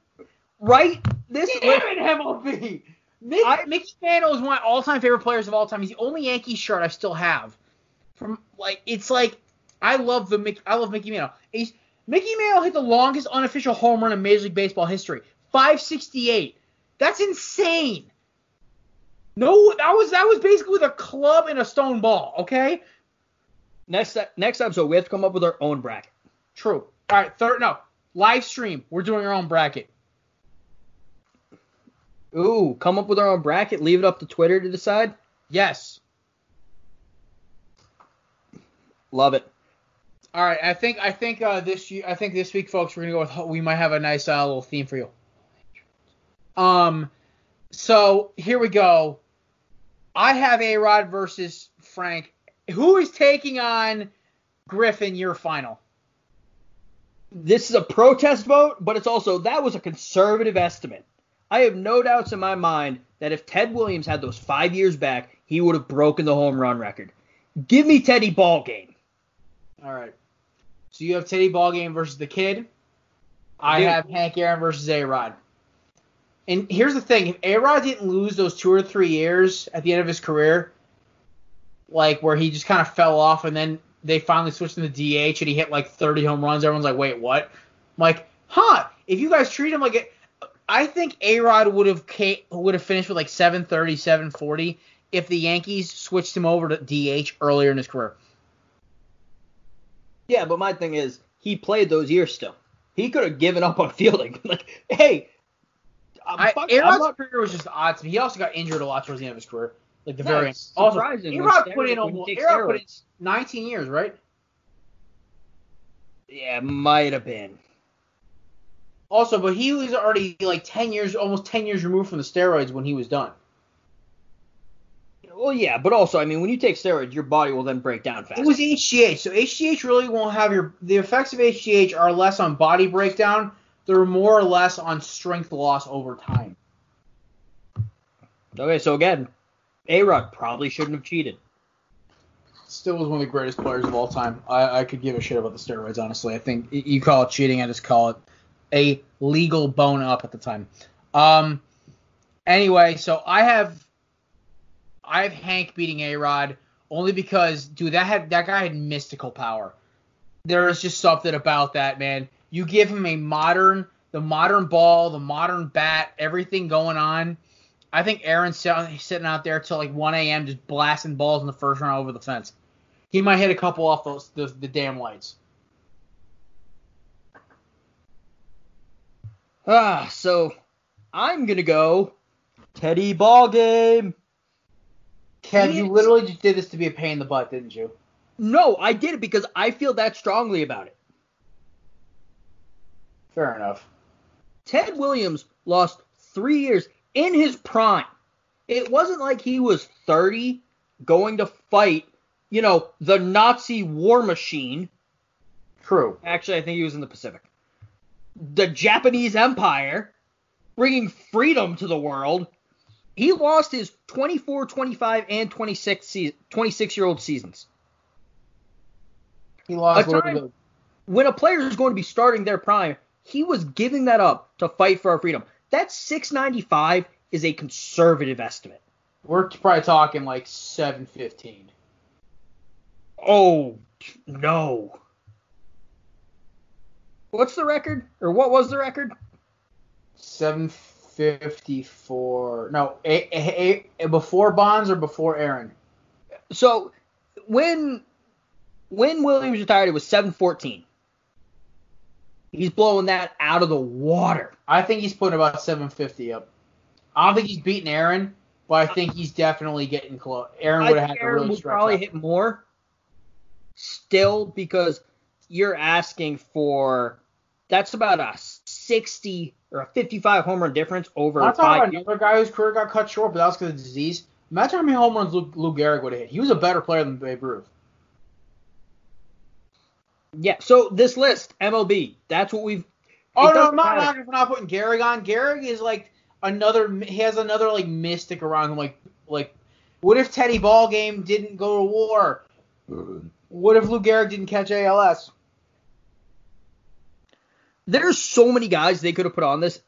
Right? This Damn it, MLB. Mick, I- Mickey Mantle is one of my all-time favorite players of all time. He's the only Yankees shirt I still have. From like, it's like I love the Mickey. I love Mickey Mantle. He's, Mickey Mantle hit the longest unofficial home run in Major League Baseball history, 568. That's insane. No, that was that was basically with a club and a stone ball. Okay, next next episode we have to come up with our own bracket. true. All right, third no live stream. We're doing our own bracket. Ooh, come up with our own bracket. Leave it up to Twitter to decide. Yes. Love it. All right, I think I think uh, this year, I think this week, folks, we're gonna go with we might have a nice uh, little theme for you. Um, so here we go. I have A Rod versus Frank. Who is taking on Griffin? Your final. This is a protest vote, but it's also that was a conservative estimate. I have no doubts in my mind that if Ted Williams had those five years back, he would have broken the home run record. Give me Teddy Ballgame. All right. So you have Teddy Ballgame versus the Kid. I have Hank Aaron versus A Rod. And here's the thing: if A Rod didn't lose those two or three years at the end of his career, like where he just kind of fell off, and then they finally switched him to DH and he hit like 30 home runs, everyone's like, "Wait, what?" I'm like, huh? If you guys treat him like it, I think A Rod would have would have finished with like 730, 740 if the Yankees switched him over to DH earlier in his career. Yeah, but my thing is, he played those years still. He could have given up on fielding. like, hey, I'm, I, fuck- A I'm Rod's career was just odd to me. He also got injured a lot towards the end of his career, like the very Also, surprising A when Rod put in almost A put in 19 years, right? Yeah, might have been. Also, but he was already like 10 years, almost 10 years removed from the steroids when he was done. Well, yeah, but also, I mean, when you take steroids, your body will then break down fast. It was HGH, so HGH really won't have your. The effects of HGH are less on body breakdown. They're more or less on strength loss over time. okay, so again, A Rod probably shouldn't have cheated. Still was one of the greatest players of all time. I, I could give a shit about the steroids, honestly. I think you call it cheating, I just call it a legal bone up at the time. Um. Anyway, so I have I have Hank beating A Rod only because, dude, that had that guy had mystical power. There is just something about that man. You give him a modern, the modern ball, the modern bat, everything going on. I think Aaron's sitting out there till like 1 a.m. just blasting balls in the first round over the fence. He might hit a couple off those the, the damn lights. Ah, so I'm gonna go Teddy Ballgame. Kev, He you literally just did this to be a pain in the butt, didn't you? No, I did it because I feel that strongly about it. Fair enough. Ted Williams lost three years in his prime. It wasn't like he was 30 going to fight, you know, the Nazi war machine. True. Actually, I think he was in the Pacific. The Japanese Empire, bringing freedom to the world. He lost his 24, 25, and 26 se- 26 year old seasons. He lost A When a player is going to be starting their prime, he was giving that up to fight for our freedom. That 695 is a conservative estimate. We're probably talking like 715. Oh no. What's the record? Or what was the record? 754. No, a, a, a, before Bonds or before Aaron? So when when Williams retired, it was 714. He's blowing that out of the water. I think he's putting about 750 up. I don't think he's beating Aaron, but I think he's definitely getting close. Aaron would have had to really would probably up. hit more still because you're asking for that's about a 60 or a 55 home run difference over talking five years. another guy whose career got cut short, but that was because of disease. Imagine how many home runs Lou, Lou Gehrig would have hit. He was a better player than Babe Ruth. Yeah, so this list, MLB, that's what we've. Oh no, I'm not, matter. not, not putting Gehrig on. Gehrig is like another. He has another like mystic around him. Like like, what if Teddy Ballgame didn't go to war? What if Lou Gehrig didn't catch ALS? There's so many guys they could have put on this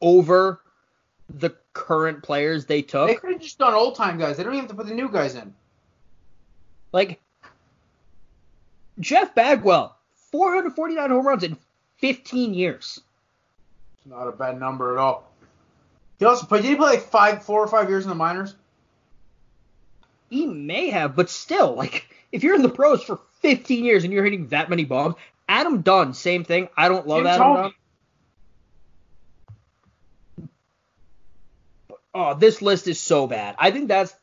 over the current players they took. They could have just done old time guys. They don't even have to put the new guys in. Like Jeff Bagwell, 449 home runs in 15 years. It's not a bad number at all. He also played. Did he play like five, four or five years in the minors? He may have, but still, like if you're in the pros for 15 years and you're hitting that many bombs, Adam Dunn, same thing. I don't love Jim Adam Thome. Dunn. Oh, this list is so bad. I think that's.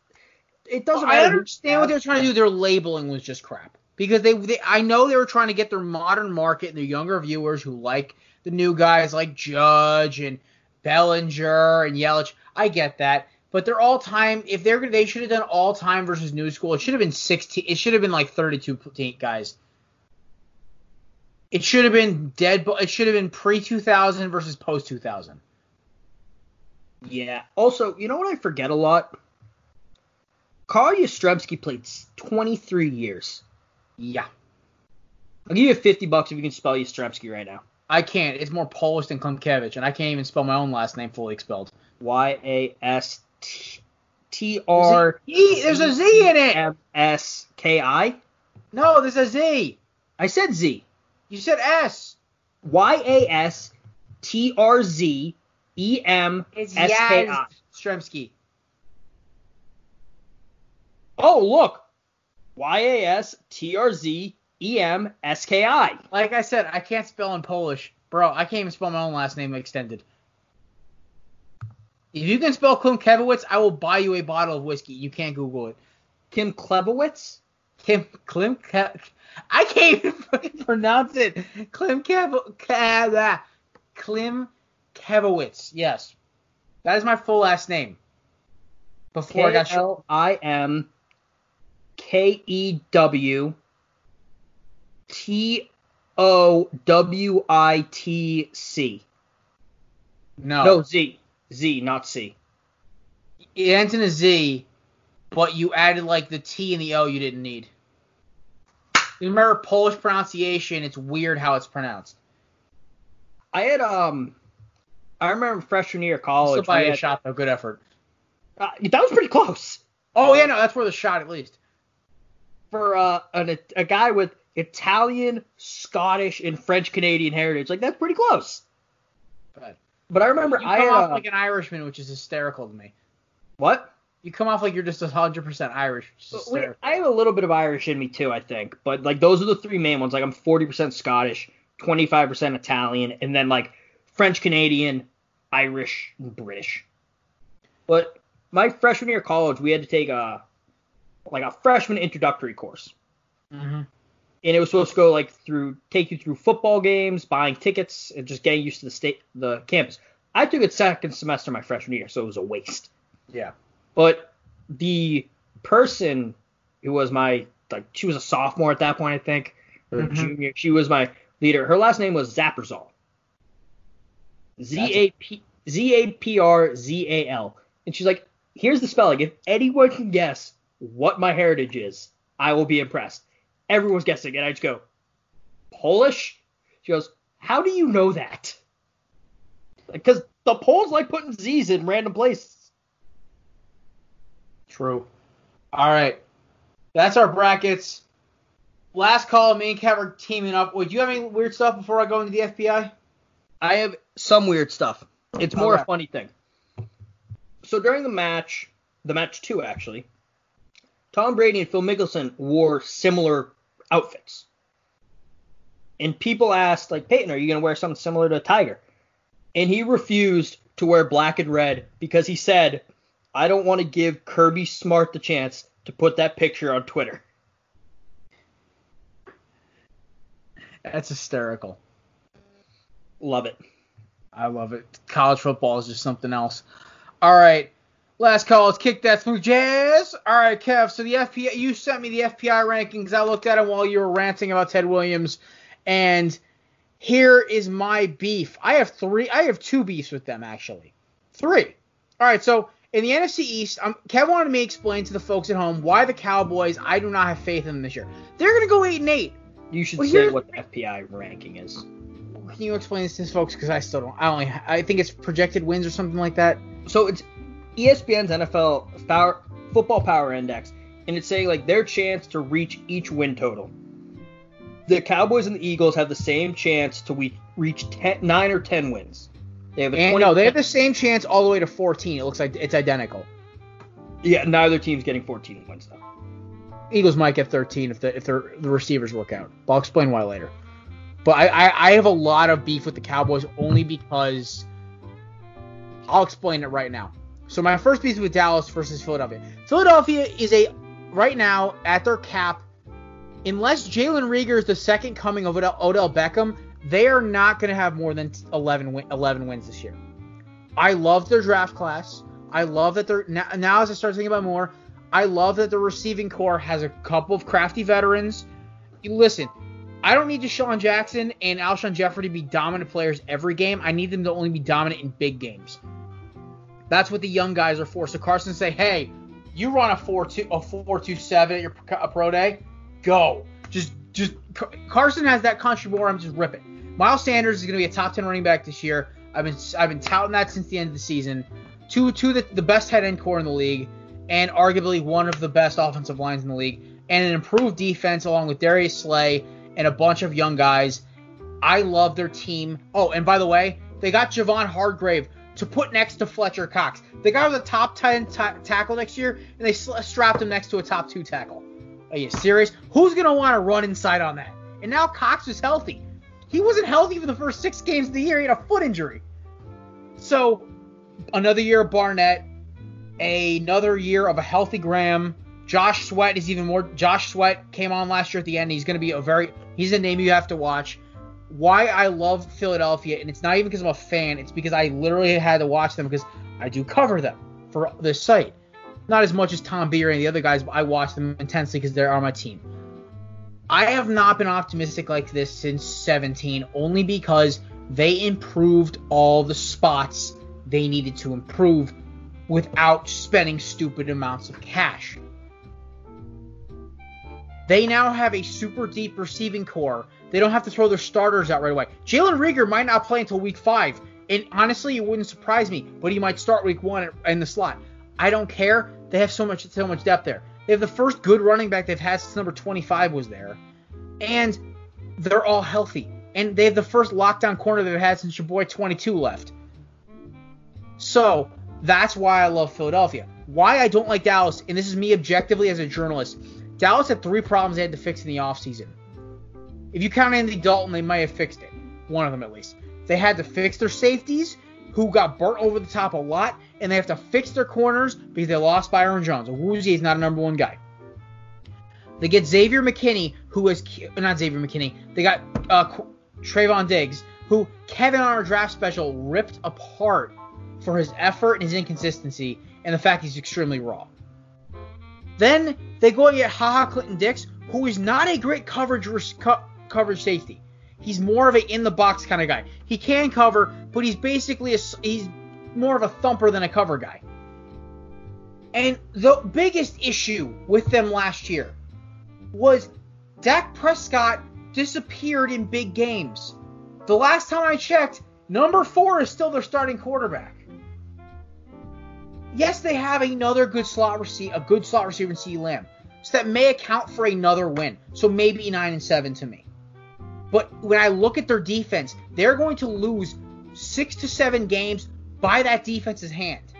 It doesn't I matter. who- understand what they're trying to do. Their labeling was just crap because they, they. I know they were trying to get their modern market and their younger viewers who like the new guys like Judge and Bellinger and Yelich. I get that, but they're all time. If they're they should have done all time versus new school. It should have been sixteen. It should have been like thirty-two guys. It should have been dead. It should have been pre two thousand versus post two thousand. Yeah. Also, you know what I forget a lot? Carl Yastrzemski played 23 years. Yeah, I'll give you 50 bucks if you can spell Yastrzemski right now. I can't. It's more Polish than Klimkevich, and I can't even spell my own last name fully expelled. Y A S T R E, there's a Z in it. M S K I. No, there's a Z. I said Z. You said S. Y A S T R Z E M S K I. Oh, look. Y A S T R Z E M S K I. Like I said, I can't spell in Polish, bro. I can't even spell my own last name extended. If you can spell Klimkevich, I will buy you a bottle of whiskey. You can't Google it. Kim Klebowitz? Kim Klimke. I can't even fucking pronounce it. Klimkev. Klimkevich. Ah, yes, that is my full last name. Before I got shot. L I M K E W T O W I T C. No, No, Z. Z, not C. it ends in a Z, but you added like the T and the O you didn't need. You remember Polish pronunciation? It's weird how it's pronounced. I had um I remember freshman year of college. a had- shot though. Good effort. uh, that was pretty close. Oh yeah, no, that's worth a shot at least. For uh an, a guy with Italian, Scottish, and French Canadian heritage. Like that's pretty close. But But I remember you I come had off uh, like an Irishman, which is hysterical to me. what? You come off like you're just hundred percent Irish. which is Wait, hysterical. I have a little bit of Irish in me too, I think. But like those are the three main ones. Like I'm 40% Scottish, 25% Italian, and then like French Canadian, Irish, and British. But my freshman year of college, we had to take a like a freshman introductory course. Mhm. And it was supposed to go like through take you through football games, buying tickets, and just getting used to the state the campus. I took it second semester my freshman year, so it was a waste. Yeah. But the person who was my like she was a sophomore at that point, I think, or Mhm. junior. She was my leader. Her last name was Zapperzal. Z A P Z A P R Z A L. And she's like, here's the spelling. If anyone can guess what my heritage is, I will be impressed. Everyone's guessing, and I just go, Polish? She goes, How do you know that? Because the Poles like putting Z's in random places. True. All right. That's our brackets. last call. Me and Kev are teaming up. Would you have any weird stuff before I go into the FBI? I have some weird stuff. It's more Okay. a funny thing. So during the match, the match two actually, Tom Brady and Phil Mickelson wore similar outfits. And people asked, like, Peyton, are you going to wear something similar to a Tiger? And he refused to wear black and red because he said, I don't want to give Kirby Smart the chance to put that picture on Twitter. That's hysterical. Love it. I love it. College football is just something else. All right. Last call. Let's kick that smooth jazz. All right, Kev. So the FPI, you sent me the FPI rankings. I looked at them while you were ranting about Ted Williams, and here is my beef. I have three. I have two beefs with them actually. Three. All right. So in the NFC East, um, Kev wanted me to explain to the folks at home why the Cowboys. I do not have faith in them this year. They're gonna go eight and eight. You should Well, say what the FPI ranking is. Can you explain this to folks? Because I still don't. I only. I think it's projected wins or something like that. so it's ESPN's NFL Power, Football Power Index, and it's saying like their chance to reach each win total. The Cowboys and the Eagles have the same chance to we- reach 10, nine or ten wins. They have a And 20 no, they have the same chance all the way to 14. It looks like it's identical. Yeah, neither team's getting 14 wins though. Eagles might get 13 if the if the the receivers work out. But I'll explain why later. But I, I, I have a lot of beef with the Cowboys only because I'll explain it right now. So my first piece with Dallas versus Philadelphia. Philadelphia is a right now at their cap. Unless Jalen Reagor is the second coming of Odell, Odell Beckham, they are not going to have more than 11 win, 11 wins this year. I love their draft class. I love that they're now, now as I start thinking about more, I love that the receiving core has a couple of crafty veterans. You listen, I don't need DeSean Jackson and Alshon Jeffery to be dominant players every game. I need them to only be dominant in big games. That's what the young guys are for. So Carson say, hey, you run a four two a four two seven at your pro- a pro day, go. Just just Carson has that. I'm just ripping. Miles Sanders is going to be a top ten running back this year. I've been I've been touting that since the end of the season. Two two the, the best head end core in the league, and arguably one of the best offensive lines in the league, and an improved defense along with Darius Slay and a bunch of young guys. I love their team. Oh, and by the way, they got Javon Hargrave to put next to Fletcher Cox. The guy was a top 10 ta- tackle next year, and they sl- strapped him next to a top 2 tackle. Are you serious? Who's going to want to run inside on that? And now Cox is healthy. He wasn't healthy for the first six games of the year. He had a foot injury. So, another year of Barnett, another year of a healthy Graham. Josh Sweat is even more. Josh Sweat came on last year at the end. He's going to be a very. He's a name you have to watch. Why I love Philadelphia, and it's not even because I'm a fan. It's because I literally had to watch them because I do cover them for this site. Not as much as Tom Beer and the other guys, but I watch them intensely because they are on my team. I have not been optimistic like this since 17, only because they improved all the spots they needed to improve without spending stupid amounts of cash. They now have a super deep receiving core. They don't have to throw their starters out right away. Jalen Reagor might not play until week five, and honestly, it wouldn't surprise me. But he might start week one in the slot. I don't care. They have so much so much depth there. They have the first good running back they've had since number 25 was there, and they're all healthy. And they have the first lockdown corner they've had since your boy 22 left. So that's why I love Philadelphia. Why I don't like Dallas, and this is me objectively as a journalist. Dallas had three problems they had to fix in the offseason. If you count Andy Dalton, they might have fixed it. One of them at least. They had to fix their safeties, who got burnt over the top a lot, and they have to fix their corners because they lost Byron Jones. Woozy is not a number one guy. They get Xavier McKinney, who is not Xavier McKinney. They got uh, Trevon Diggs, who Kevin on our draft special ripped apart for his effort and his inconsistency, and the fact he's extremely raw. Then they go and get Ha Ha Clinton-Dix, who is not a great coverage co- coverage safety. He's more of a in the box kind of guy. He can cover, but he's basically a, he's more of a thumper than a cover guy. And the biggest issue with them last year was Dak Prescott disappeared in big games. The last time I checked, number four is still their starting quarterback. Yes, they have another good slot receiver, a good slot receiver in C. Lamb. So that may account for another win. So maybe 9 and 7 to me. But when I look at their defense, they're going to lose 6 to 7 games by that defense's hand.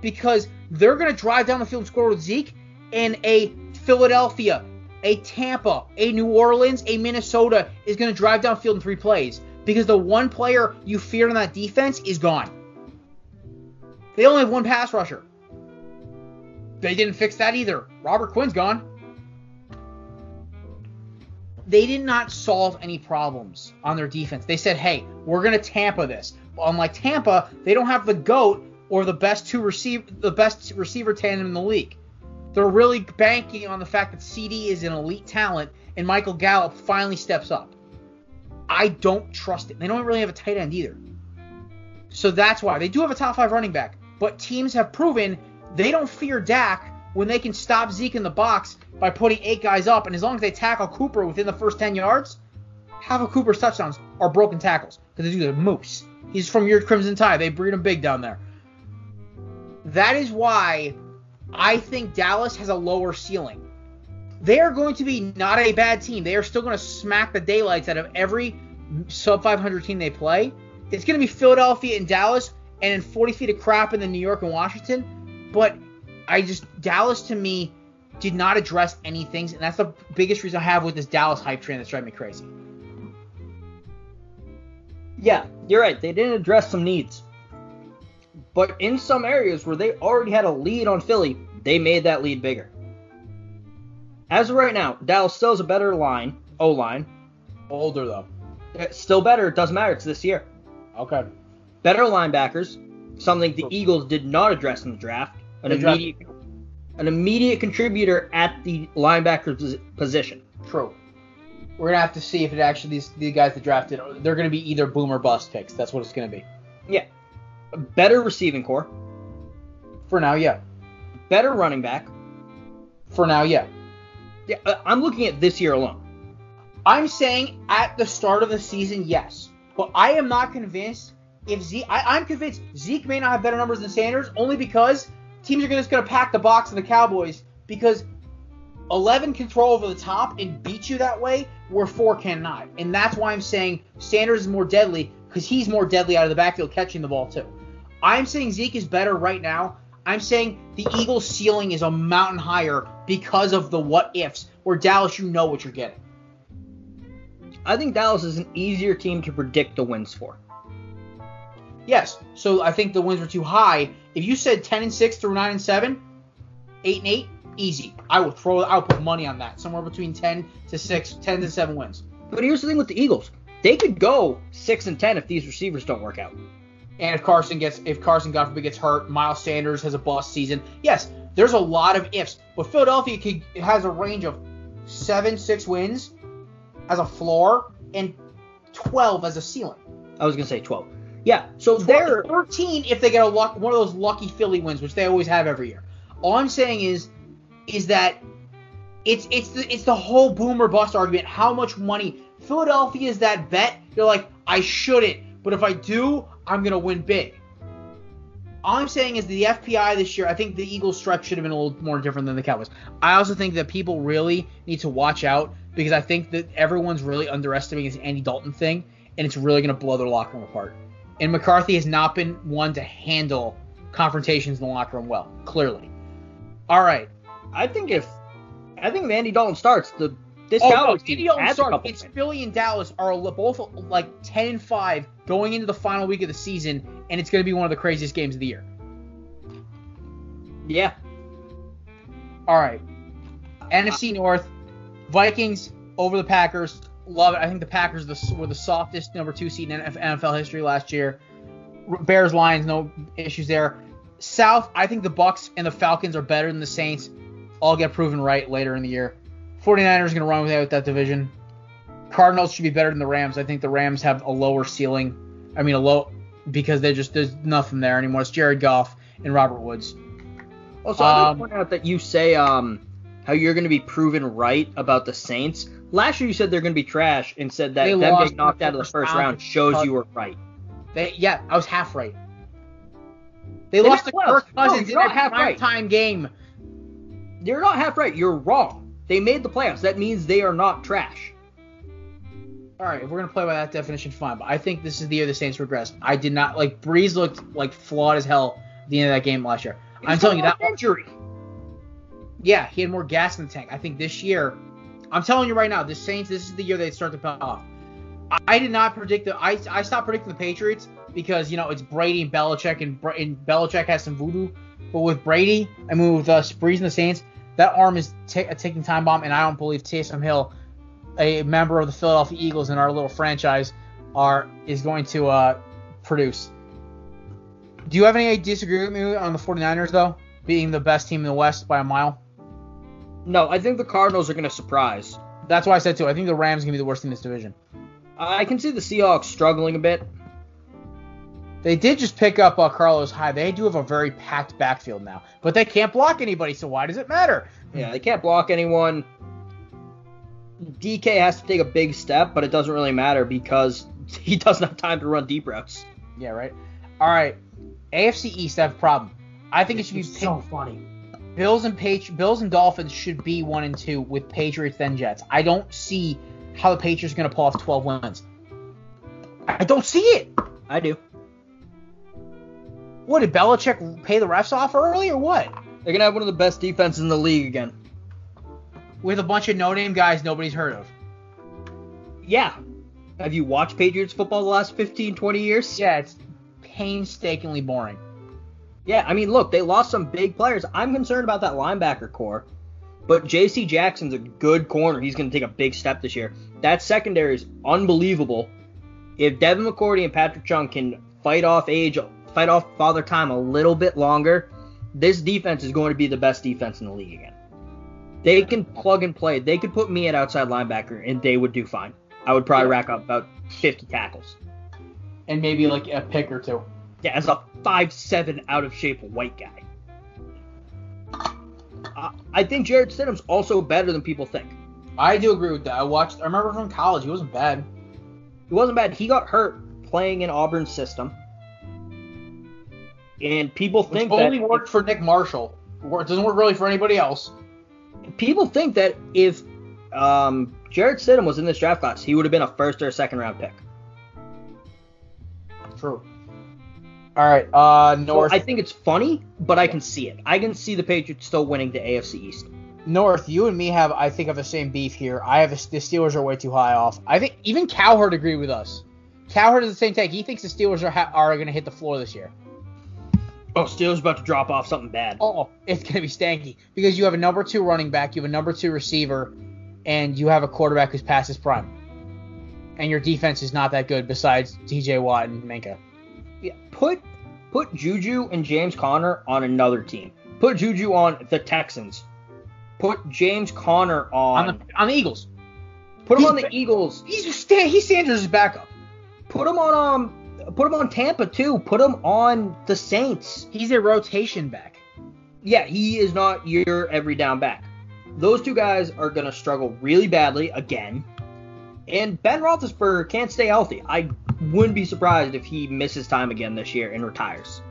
Because they're going to drive down the field and score with Zeke and a Philadelphia, a Tampa, a New Orleans, a Minnesota is going to drive down field in three plays because the one player you feared on that defense is gone. They only have one pass rusher. They didn't fix that either. Robert Quinn's gone. They did not solve any problems on their defense. They said, hey, we're going to Tampa this. Unlike Tampa, they don't have the GOAT or the best two receive the best receiver tandem in the league. They're really banking on the fact that CD is an elite talent and Michael Gallup finally steps up. I don't trust it. They don't really have a tight end either. So that's why they do have a top five running back, but teams have proven they don't fear Dak when they can stop Zeke in the box by putting eight guys up, and as long as they tackle Cooper within the first 10 yards, half of Cooper's touchdowns are broken tackles because the moose. He's from your Crimson Tide. They breed him big down there. That is why I think Dallas has a lower ceiling. They are going to be not a bad team. They are still going to smack the daylights out of every sub 500 team they play. It's going to be Philadelphia and Dallas, and then 40 feet of crap in the New York and Washington. But I just Dallas to me did not address any things, and that's the biggest reason I have with this Dallas hype train that's driving me crazy. Yeah, you're right. They didn't address some needs. But in some areas where they already had a lead on Philly, they made that lead bigger. As of right now, Dallas still has a better line, O line. Older though. Uh, still better, it doesn't matter, it's this year. Okay. Better linebackers, something the Eagles did not address in the draft. An immediate an immediate contributor at the linebacker position. True. We're gonna have to see if it actually these the guys that drafted they're gonna be either boom or bust picks. That's what it's gonna be. Yeah. A better receiving core, For now, yeah. better running back. For now, yeah. Yeah, uh, I'm looking at this year alone. I'm saying at the start of the season, yes. But I am not convinced if Zeke. I, I'm convinced Zeke may not have better numbers than Sanders, only because teams are just going to pack the box of the Cowboys because 11 control over the top and beat you that way, where four cannot. And that's why I'm saying Sanders is more deadly because he's more deadly out of the backfield catching the ball too. I'm saying Zeke is better right now. I'm saying the Eagles' ceiling is a mountain higher because of the what ifs. Where Dallas, you know what you're getting. I think Dallas is an easier team to predict the wins for. Yes. So I think the wins were too high. If you said 10 and 6 through 9 and 7, 8 and 8, easy. I would throw I would put money on that. Somewhere between 10 to 6, 10 to 7 wins. But here's the thing with the Eagles. They could go 6 and 10 if these receivers don't work out. And if Carson gets if Carson God forbid gets hurt, Miles Sanders has a bust season. Yes, there's a lot of ifs. But Philadelphia could, has a range of 7 6 wins as a floor and 12 as a ceiling. I was going to say 12. Yeah, so They're they're 13 if they get a luck, one of those lucky Philly wins, which they always have every year. All I'm saying is, is that it's it's the it's the whole boomer bust argument. How much money Philadelphia is that bet? You're like, I shouldn't, but if I do, I'm gonna win big. All I'm saying is the FPI this year. I think the Eagles' stretch should have been a little more different than the Cowboys. I also think that people really need to watch out because I think that everyone's really underestimating this Andy Dalton thing, and it's really gonna blow their locker room apart. And McCarthy has not been one to handle confrontations in the locker room well, clearly. All right. I think if I think Andy Dalton starts, the this Oh, no, Cowboys Andy team Dalton has a couple It's. Philly and Dallas are both like 10 and 5 going into the final week of the season, and it's going to be one of the craziest games of the year. Yeah, All right. NFC North, Vikings over the Packers. Love it. I think the Packers the- were the softest number two seed in NFL history last year. Bears, Lions, no issues there. South, I think the Bucks and the Falcons are better than the Saints. All get proven right later in the year. 49ers going to run with that division. Cardinals should be better than the Rams. I think the Rams have a lower ceiling. I mean, a low because they just there's nothing there anymore. It's Jared Goff and Robert Woods. Also, I Um, want to point out that you say um how you're going to be proven right about the Saints. Last year you said they're going to be trash, and said that They them getting knocked out of the first round round shows you were right. They yeah, I was half right. They, They lost to. Kirk Cousins you're in a half right. time game. You're not half right. You're wrong. They made the playoffs. That means they are not trash. All right, if we're gonna play by that definition, fine. But I think this is the year the Saints regress. I did not like Brees looked like flawed as hell at the end of that game last year. I'm telling you that. injury. Yeah, he had more gas in the tank. I think this year, I'm telling you right now, the Saints. This is the year they start to pop off. I, I did not predict the. I I stopped predicting the Patriots because you know it's Brady and Belichick and, and Belichick has some voodoo. But with Brady, I mean with uh, Brees and the Saints, that arm is ta- a ticking time bomb, and I don't believe Taysom Hill, a member of the Philadelphia Eagles in our little franchise, are is going to uh, produce. Do you have any disagree with me on the 49ers though, being the best team in the West by a mile? No, I think the Cardinals are going to surprise. That's why I said too. I think the Rams are gonna be the worst in this division. I can see the Seahawks struggling a bit. They did just pick up uh, Carlos Hyde. They do have a very packed backfield now, but they can't block anybody. So why does it matter? Yeah, they can't block anyone. DK has to take a big step, but it doesn't really matter because he doesn't have time to run deep routes. Yeah, right. All right. AFC East I have a problem. I think it should be It's so funny. Bills and Patri- Bills and Dolphins should be one and two with Patriots then Jets. I don't see how the Patriots are gonna pull off 12 wins. I don't see it. I do. What did Belichick pay the refs off early or what? They're gonna have one of the best defenses in the league again. With a bunch of no-name guys nobody's heard of. Yeah. Have you watched Patriots football the last 15, 20 years? Yeah, it's painstakingly boring. Yeah, I mean, look, they lost some big players. I'm concerned about that linebacker core. But J.C. Jackson's a good corner. He's going to take a big step this year. That secondary is unbelievable. If Devin McCourty and Patrick Chung can fight off age, fight off father time a little bit longer, this defense is going to be the best defense in the league again. They can plug and play. They could put me at outside linebacker, and they would do fine. I would probably rack up about 50 tackles. And maybe like a pick or two. Yeah, as a five seven out of shape white guy. I- I think Jarrett Stidham's also better than people think. I do agree with that. I watched. I remember from college. He wasn't bad. He wasn't bad. He got hurt playing in Auburn's system, and people Which think only that worked for Nick Marshall. It doesn't work really for anybody else. people think that if um, Jarrett Stidham was in this draft class, he would have been a first or a second round pick. True. All right. Uh, So North. I think it's funny, but I can see it. I can see the Patriots still winning the AFC East. North. You and me have, I think, have the same beef here. I have the Steelers are way too high off. I think even Cowherd agreed with us. Cowherd is the same take. He thinks the Steelers are ha- are going to hit the floor this year. Oh, Steelers about to drop off something bad. Oh, it's going to be stanky because you have a number two running back, you have a number two receiver, and you have a quarterback who's past his prime. And your defense is not that good besides T.J. Watt and Minkah. Yeah, put put Juju and James Conner on another team. Put Juju on the Texans. Put James Conner on. On the on the Eagles, put him he's on the Eagles. he's Stan, he's Sanders' backup. Put him on um. Put him on Tampa too. Put him on the Saints. He's a rotation back. Yeah, he is not your every down back. Those two guys are gonna struggle really badly again. And Ben Roethlisberger can't stay healthy. I wouldn't be surprised if he misses time again this year and retires.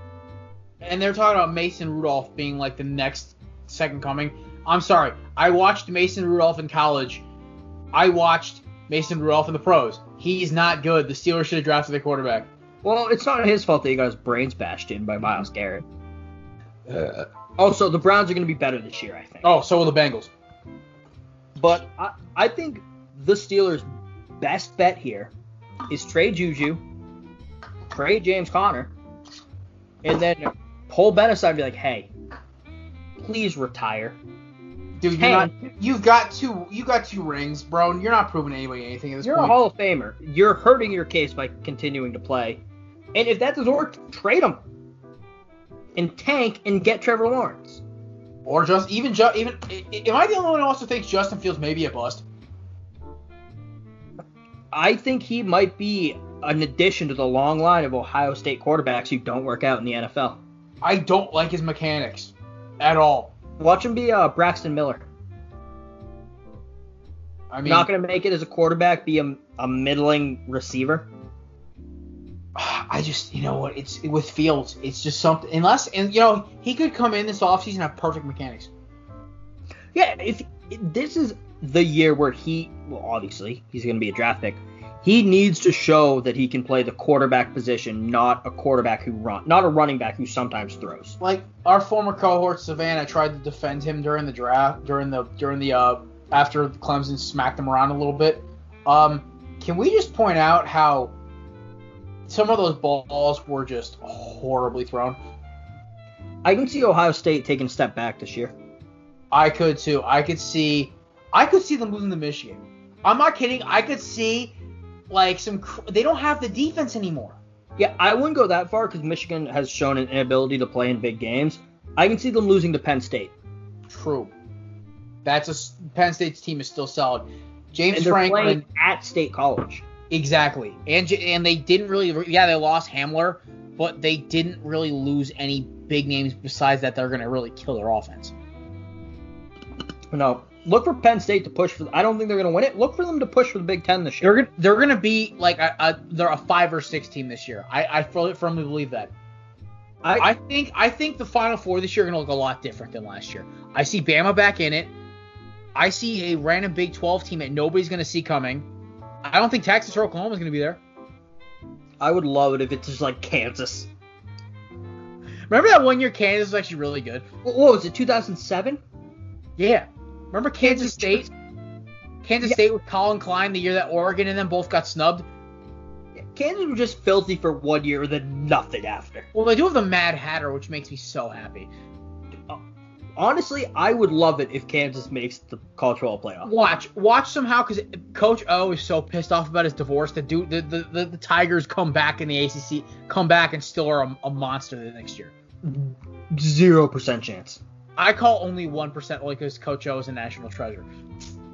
And they're talking about Mason Rudolph being like the next second coming. I'm sorry. I watched Mason Rudolph in college. I watched Mason Rudolph in the pros. He's not good. The Steelers should have drafted their quarterback. Well, it's not his fault that he got his brains bashed in by Myles Garrett. Uh, oh, also, the Browns are going to be better this year, I think. Oh, so will the Bengals. But I, I think the Steelers' best bet here is trade Juju, trade James Conner, and then pull Ben aside and be like, hey, please retire. Dude, you're Hey. not. You've got two. You got two rings, bro. and You're not proving anybody anything at this You're a. Hall of Famer. You're hurting your case by continuing to play. And if that doesn't work, trade him. And tank and get Trevor Lawrence. or just even just even. Am I the only one who also thinks Justin Fields may be a bust? I think he might be an addition to the long line of Ohio State quarterbacks who don't work out in the NFL. I don't like his mechanics at all. Watch him be uh, Braxton Miller. I mean, Not going to make it as a quarterback, be a, a middling receiver. I just, you know what? It's with Fields. It's just something. Unless, and you know, he could come in this offseason and have perfect mechanics. Yeah, if this is the year where he, well, obviously he's going to be a draft pick. He needs to show that he can play the quarterback position, not a quarterback who run, not a running back who sometimes throws. Like our former cohort Savannah tried to defend him during the draft, during the during the uh after Clemson smacked him around a little bit. Um, can we just point out how some of those balls were just horribly thrown? I can see Ohio State taking a step back this year. I could too. I could see, I could see them losing to Michigan. I'm not kidding. I could see like some. They don't have the defense anymore. Yeah, I wouldn't go that far because Michigan has shown an inability to play in big games. I can see them losing to Penn State. True. That's a Penn State's team is still solid. James and they're Franklin playing at State College. Exactly. And and they didn't really yeah, they lost Hamler, but they didn't really lose any big names besides that they're going to really kill their offense. No, look for Penn State to push for. I don't think they're going to win it. Look for them to push for the Big Ten this year. They're they're going to be like a, a, they're a five or six team this year. I I firmly believe that. I, I think I think the Final Four this year are going to look a lot different than last year. I see Bama back in it. I see a random Big 12 team that nobody's going to see coming. I don't think Texas or Oklahoma is going to be there. I would love it if it's just like Kansas. Remember that one year Kansas was actually really good? What was it, 2007? Yeah. Remember Kansas State? Kansas yeah. State with Collin Klein the year that Oregon and them both got snubbed? Kansas was just filthy for one year and then nothing after. Well, they do have the Mad Hatter, which makes me so happy uh, honestly, I would love it if Kansas makes the college football playoff. Watch, watch somehow because Coach O is so pissed off about his divorce. The dude, the, the, the, the Tigers come back in the ACC, come back and still are a, a monster the next year. Zero percent chance. I call only one percent only because Coach O is a national treasure.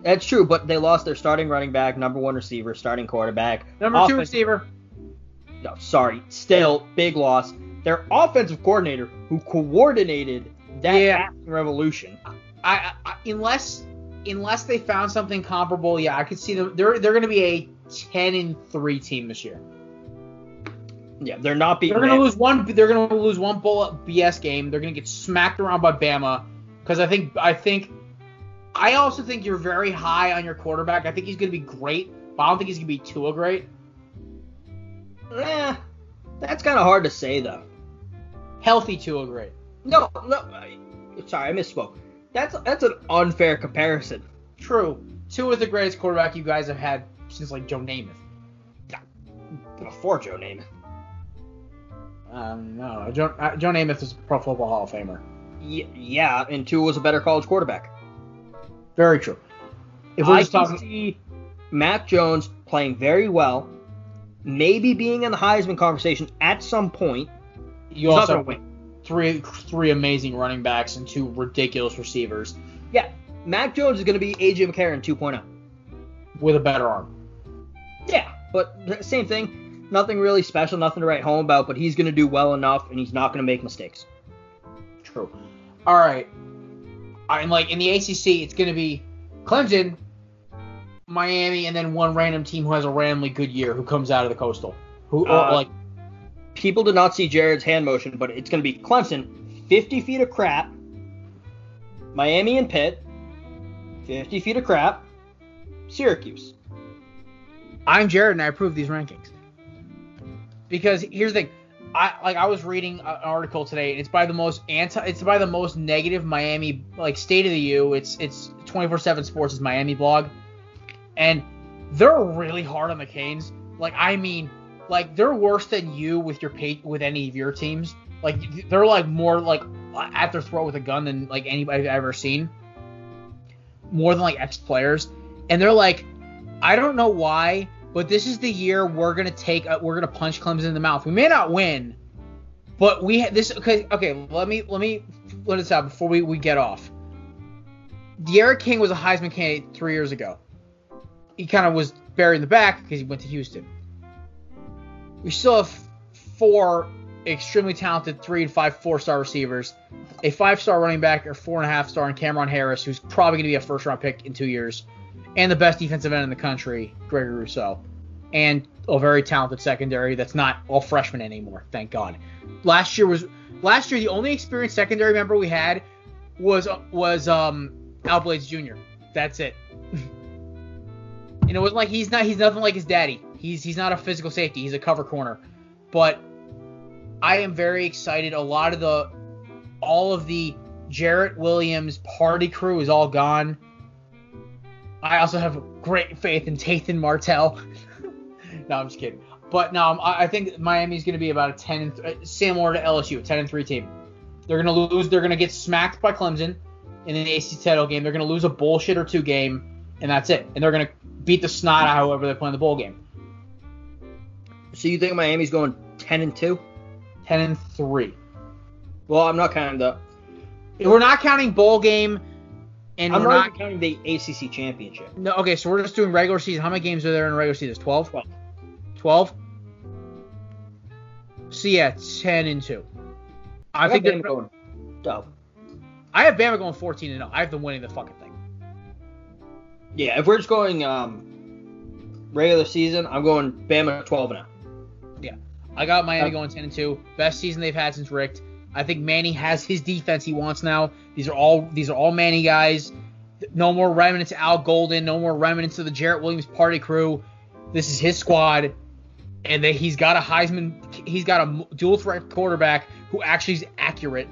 That's true, but they lost their starting running back, number one receiver, starting quarterback, number offense- two receiver. No, sorry, still big loss. Their offensive coordinator, who coordinated that yeah. revolution. I, I, unless unless they found something comparable, yeah, I could see them. They're they're going to be a ten and three team this year. Yeah, they're not beating. They're going to lose one. They're going to lose one bullet BS game. They're going to get smacked around by Bama because I think I think I also think you're very high on your quarterback. I think he's going to be great, but I don't think he's going to be too great. Eh, that's kind of hard to say though. Healthy Tua great. No, no. Sorry, I misspoke. That's that's an unfair comparison. True. Tua is the greatest quarterback you guys have had since like Joe Namath. Before Joe Namath. Um, no, Joe, uh, Joe Namath is a Pro Football Hall of Famer. Y- yeah, and Tua was a better college quarterback. Very true. If we're I just talking, see Mac Jones playing very well, maybe being in the Heisman conversation at some point. You also win three three amazing running backs and two ridiculous receivers. Yeah, Mac Jones is going to be AJ McCarron 2.0 with a better arm. Yeah, but same thing. Nothing really special, nothing to write home about, but he's going to do well enough and he's not going to make mistakes. True. All right. I'm like in the ACC, it's going to be Clemson, Miami, and then one random team who has a randomly good year who comes out of the coastal. Who uh, like people did not see Jared's hand motion, but it's going to be Clemson, 50 feet of crap. Miami and Pitt, 50 feet of crap. Syracuse. I'm Jared, and I approve these rankings. Because here's the thing, I like I was reading an article today, and it's by the most anti, it's by the most negative Miami like State of the U. It's it's 24/7 Sports' is Miami blog, and they're really hard on the Canes. Like I mean, like they're worse than you with your with any of your teams. Like they're like more like at their throat with a gun than like anybody I've ever seen. More than like ex players, and they're like, I don't know why, but this is the year we're gonna take uh, we're gonna punch Clemson in the mouth. We may not win, but we ha- this okay okay. Let me let me let this out before we, we get off. D'Eriq King was a Heisman candidate three years ago. He kind of was buried in the back because he went to Houston we still have four extremely talented three and five four star receivers, a five star running back or four and a half star in Cam'Ron Harris, who's probably going to be a first round pick in two years, and the best defensive end in the country, Gregory Rousseau, and a very talented secondary that's not all freshmen anymore. Thank God. Last year was last year the only experienced secondary member we had was was um Al Blades Jr. That's it. and it wasn't like he's not he's nothing like his daddy. He's he's not a physical safety. He's a cover corner. But I am very excited. A lot of the all of the Jarren Williams party crew is all gone. I also have great faith in Tathan Martell. no, I'm just kidding. But um, no, I think Miami's going to be about a 10 and th- uh, similar to LSU, a 10 and 3 team. They're going to lose. They're going to get smacked by Clemson in an AC title game. They're going to lose a bullshit or two game, and that's it. And they're going to beat the snot out however they play in the bowl game. So you think Miami's going 10 and 2? 10 and 3. Well, I'm not counting the. We're not counting bowl game, and I'm we're not, counting the ACC championship. No, okay, so we're just doing regular season. How many games are there in regular season? 12? Twelve. 12? So yeah, 10 and 2. I, think they're going. Oh. I have Bama going 14 and 0. I have them winning the fucking thing. Yeah, if we're just going um, regular season, I'm going Bama 12 and 0. Yeah. I got Miami Uh, going 10 and 2. Best season they've had since Richt. I think Manny has his defense he wants now. These are all these are all Manny guys. No more remnants of Al Golden. No more remnants of the Jarren Williams party crew. This is his squad, and they, he's got a Heisman. He's got a dual threat quarterback who actually is accurate,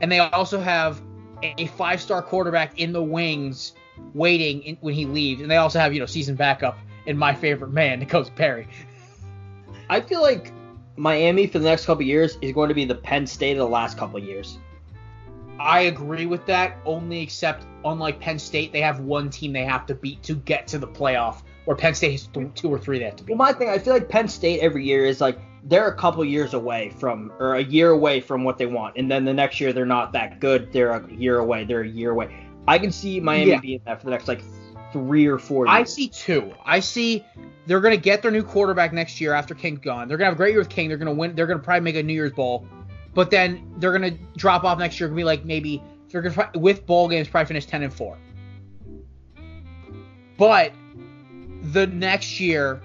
and they also have a five star quarterback in the wings waiting in, when he leaves, and they also have you know season backup and my favorite man, Nicolas Perry. I feel like Miami for the next couple years is going to be the Penn State of the last couple years. I agree with that, only except unlike Penn State, they have one team they have to beat to get to the playoff, where Penn State has th- two or three they have to beat. Well, my thing, I feel like Penn State every year is like they're a couple years away from, or a year away from what they want, and then the next year they're not that good. They're a year away. They're a year away. I can see Miami Yeah. being that for the next like three or four I see two. I see they're gonna get their new quarterback next year after King's gone. They're gonna have a great year with King. They're gonna win. They're gonna probably make a New Year's Bowl, but then they're gonna drop off next year. Gonna be like maybe they're gonna with bowl games probably finish ten and four. But the next year,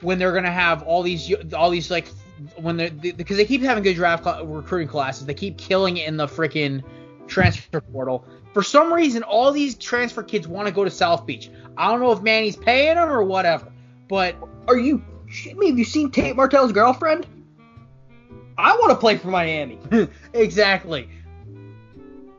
when they're gonna have all these all these like when they're because they keep having good draft cla- recruiting classes, they keep killing it in the freaking transfer portal. For some reason, all these transfer kids want to go to South Beach. I don't know if Manny's paying them or whatever, but Are you shit me? Have you seen Tate Martell's girlfriend? I want to play for Miami. exactly.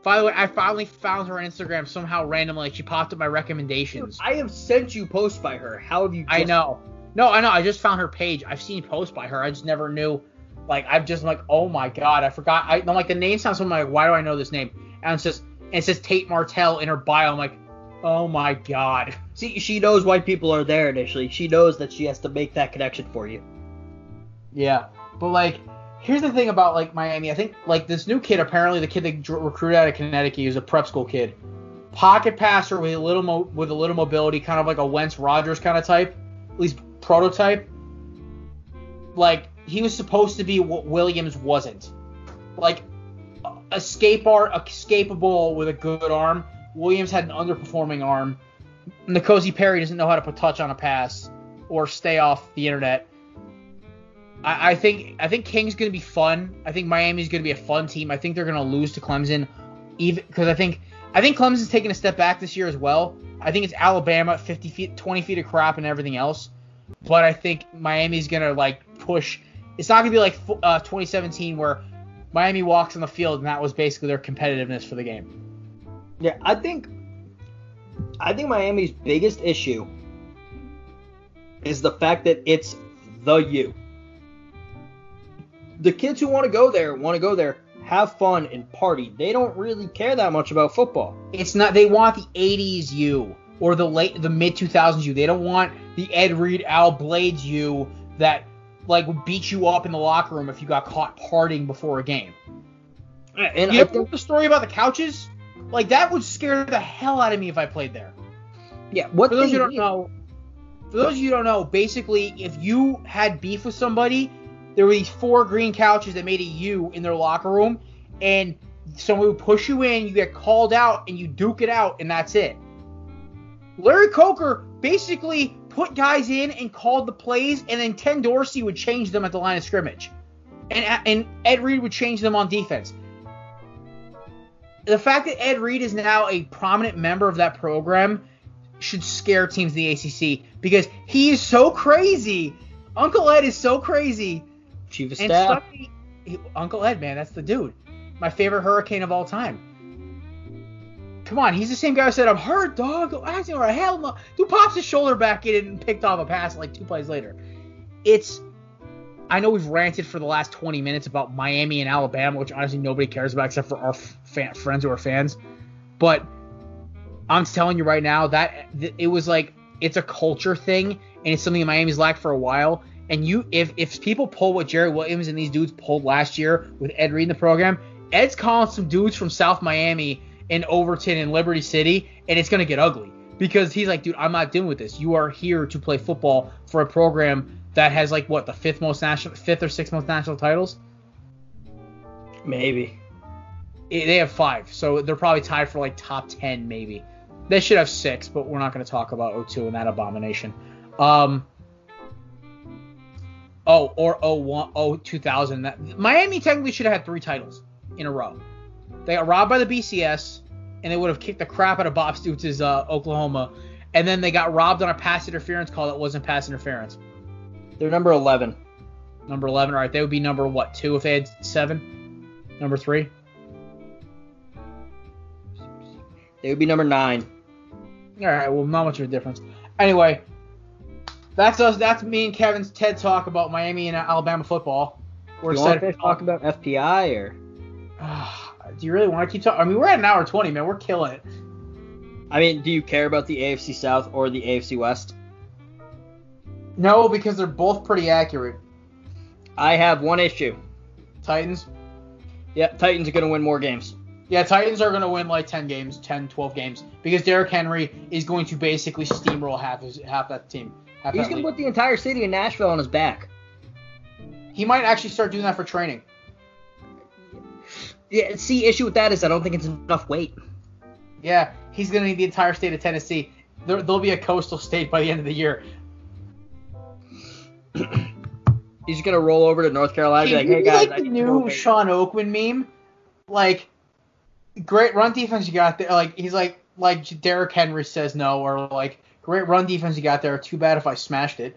By the way, I finally found her on Instagram somehow randomly. Like she popped up my recommendations. I have sent you posts by her. How have you? I know. No, I know. I just found her page. I've seen posts by her. I just never knew. Like I'm just like, oh my god, I forgot. I, I'm like the name sounds something like, why do I know this name? And it says and it says Tate Martell in her bio. I'm like, oh my god. See, she knows why people are there initially. She knows that she has to make that connection for you. Yeah, but like, here's the thing about like Miami. I think like this new kid, apparently the kid they recruited out of Connecticut, he was a prep school kid, pocket passer with a little mo- with a little mobility, kind of like a Wentz Rogers kind of type, at least prototype. Like he was supposed to be what Williams wasn't, like escape art, escapable with a good arm. Williams had an underperforming arm. Nkosi Perry doesn't know how to put touch on a pass or stay off the internet. I, I think I think King's gonna be fun. I think Miami's gonna be a fun team. I think they're gonna lose to Clemson, even because I think I think Clemson's taking a step back this year as well. I think it's Alabama 50 feet, 20 feet of crap and everything else. But I think Miami's gonna like push. It's not gonna be like uh, 2017 where Miami walks on the field and that was basically their competitiveness for the game. Yeah, I think I think Miami's biggest issue is the fact that it's the U. The kids who want to go there want to go there, have fun and party. They don't really care that much about football. It's not. They want the 80s U or the late, the mid 2000s U. They don't want the Ed Reed, Al Blades U that like would beat you up in the locker room if you got caught partying before a game. And you I think heard the story about the couches? Like that would scare the hell out of me if I played there. yeah, what For those you don't know, for those of you who don't know, basically, if you had beef with somebody, there were these four green couches that made a U in their locker room, and someone would push you in, you get called out, and you duke it out, and that's it. Larry Coker basically put guys in and called the plays, and then Ken Dorsey would change them at the line of scrimmage, and uh, and Ed Reed would change them on defense. the fact that Ed Reed is now a prominent member of that program should scare teams in the ACC because he is so crazy. Uncle Ed is so crazy. Chief of staff. He- Uncle Ed, man, that's the dude. My favorite hurricane of all time. Come on, he's the same guy who said, I'm hurt, dog. Acting right. Hell no. Dude pops his shoulder back in and picked off a pass like two plays later. It's. I know we've ranted for the last 20 minutes about Miami and Alabama, which honestly nobody cares about except for our friends who are fans. But I'm telling you right now that th- it was like it's a culture thing, and it's something Miami's lacked for a while. And you, if if people pull what Jerry Williams and these dudes pulled last year with Ed Reed in the program, Ed's calling some dudes from South Miami and Overtown and Liberty City, and it's gonna get ugly because he's like, dude, I'm not dealing with this. You are here to play football for a program that has like what the fifth most national, fifth or sixth most national titles. Maybe. Eh, They have five, so they're probably tied for like top ten maybe. They should have six, but we're not going to talk about O2 and that abomination. Um. Oh, or 01, oh, 2000. That, Miami technically should have had three titles in a row. They got robbed by the BCS, and they would have kicked the crap out of Bob Stoops' uh, Oklahoma. And then they got robbed on a pass interference call that wasn't pass interference. They're number 11. Number 11. All right, they would be number, what, two if they had seven? Number three? They would be number 9. All right, well, not much of a difference. Anyway, that's us. That's me and Kevin's TED talk about Miami and Alabama football. We're you want excited. to talk about FPI or? Do you really want to keep talking? I mean, we're at an hour twenty, man. We're killing it. I mean, do you care about the AFC South or the AFC West? No, because they're both pretty accurate. I have one issue. Titans. Yeah, Titans are going to win more games. Yeah, Titans are going to win like 10 games, 10, 12 games, because Derrick Henry is going to basically steamroll half his, half that team. Half He's going to put the entire city of Nashville on his back. He might actually start doing that for training. Yeah, see, issue with that is I don't think it's enough weight. Yeah, he's going to need the entire state of Tennessee. There, there'll be a coastal state by the end of the year. He's going to roll over to North Carolina Can like, you hey guys, like I the new. Shawn Oakman meme? Like, great run defense you got there. Like, he's like, like Derrick Henry says no, or like, great run defense you got there. Too bad if I smashed it.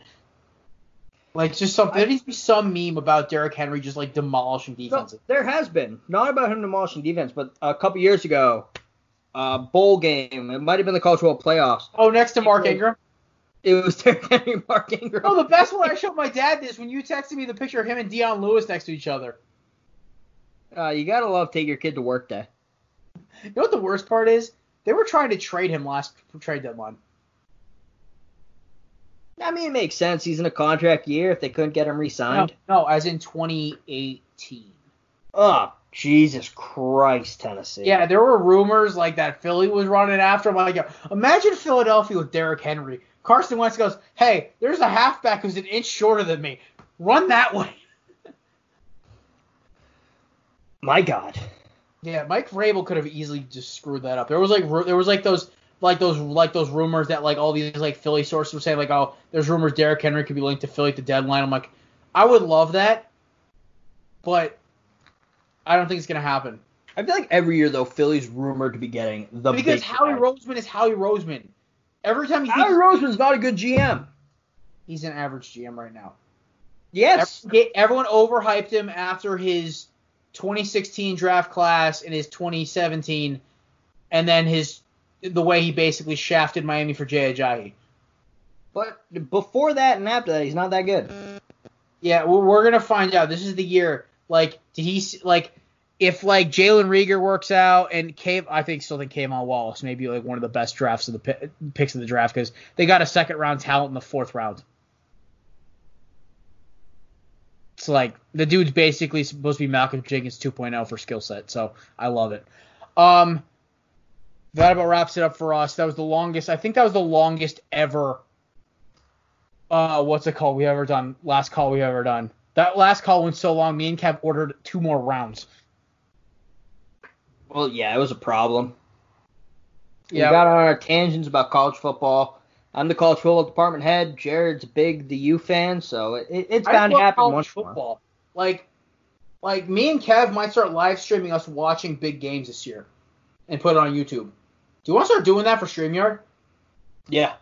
Like, just some, there needs to be some meme about Derrick Henry just like demolishing No, defenses. there has been. Not about him demolishing defense, but a couple years ago, uh, bowl game. It might have been the College World Playoffs. Oh, next to Mark Ingram. It was Derrick Henry Mark Ingram. Oh, the best one I showed my dad this when you texted me the picture of him and Dion Lewis next to each other. Uh, you gotta love take your kid to work day. You know what the worst part is? They were trying to trade him last trade deadline. I mean, it makes sense. He's in a contract year. If they couldn't get him re-signed, no, as in 2018. oh Jesus Christ, Tennessee. Yeah, there were rumors like that Philly was running after him. Like, imagine Philadelphia with Derrick Henry. Carson Wentz goes, "Hey, there's a halfback who's an inch shorter than me. Run that way." My God. Yeah, Mike Vrabel could have easily just screwed that up. There was like there was like those like those like those rumors that like all these like Philly sources were saying like oh there's rumors Derrick Henry could be linked to Philly at the deadline. I'm like I would love that, but I don't think it's gonna happen I feel like every year though, Philly's rumored to be getting the because Howie guy. Roseman is Howie Roseman. Every time he Howie Roseman's not a good GM. he's an average GM right now. Yes. Everyone, everyone overhyped him after his 2016 draft class and his 2017, and then his the way he basically shafted Miami for Jay Ajayi. But before that and after that, he's not that good. Yeah, we're, we're gonna find out. This is the year. Like, did he like if like Jalen Reagor works out and Cave? I think still think K'Von Wallace may be like one of the best drafts of the picks of the draft because they got a second round talent in the fourth round. It's like the dude's basically supposed to be Malcolm Jenkins 2.0 for skill set, so I love it. Um, that about wraps it up for us. That was the longest. I think that was the longest ever uh, what's it called? We ever done last call we ever done. That last call went so long. Me and Kev ordered two more rounds. Well, yeah, it was a problem. Yeah. We got on our tangents about college football. I'm the college football department head. Jared's big the U fan, so it, it's bound to happen college once in a while. football. Like, like me and Kev might start live streaming us watching big games this year. and put it on YouTube. Do you want to start doing that for StreamYard? Yeah.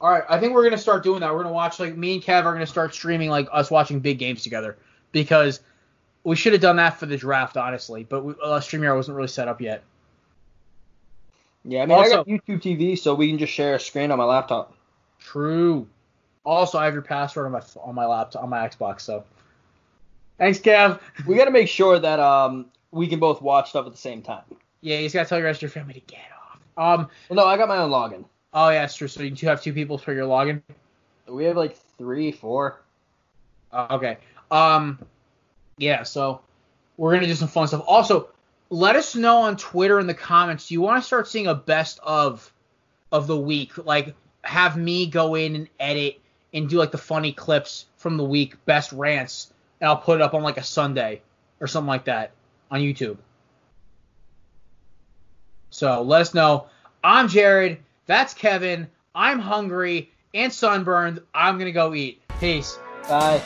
All right, I think we're gonna start doing that. We're gonna watch like me and Kev are gonna start streaming like us watching big games together because we should have done that for the draft, honestly. But we, uh, StreamYard wasn't really set up yet. Yeah, I mean, Also- I got YouTube TV, so we can just share a screen on my laptop. True. Also, I have your password on my on my laptop on my Xbox. So, thanks, Kev. We got to make sure that um we can both watch stuff at the same time. Yeah, you just gotta tell your rest of your family to get off. Um. Well, no, I got my own login. Oh yeah, it's true. So you have two people for your login. We have like three, four. Uh, okay. Um. Yeah. So we're gonna do some fun stuff. Also, let us know on Twitter in the comments. Do you want to start seeing a best of of the week? Like have me go in and edit and do like the funny clips from the week, best rants, and I'll put it up on like a Sunday or something like that on YouTube. So let us know. I'm Jared. That's Kevin. I'm hungry and sunburned. I'm gonna go eat. Peace. Bye.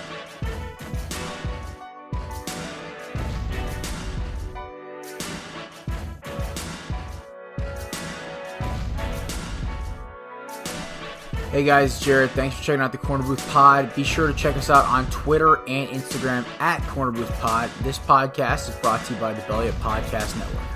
Hey guys, Jared. Thanks for checking out the Korner Booth Pod. Be sure to check us out on Twitter and Instagram at Korner Booth Pod. This podcast is brought to you by the Belly Up Podcast Network.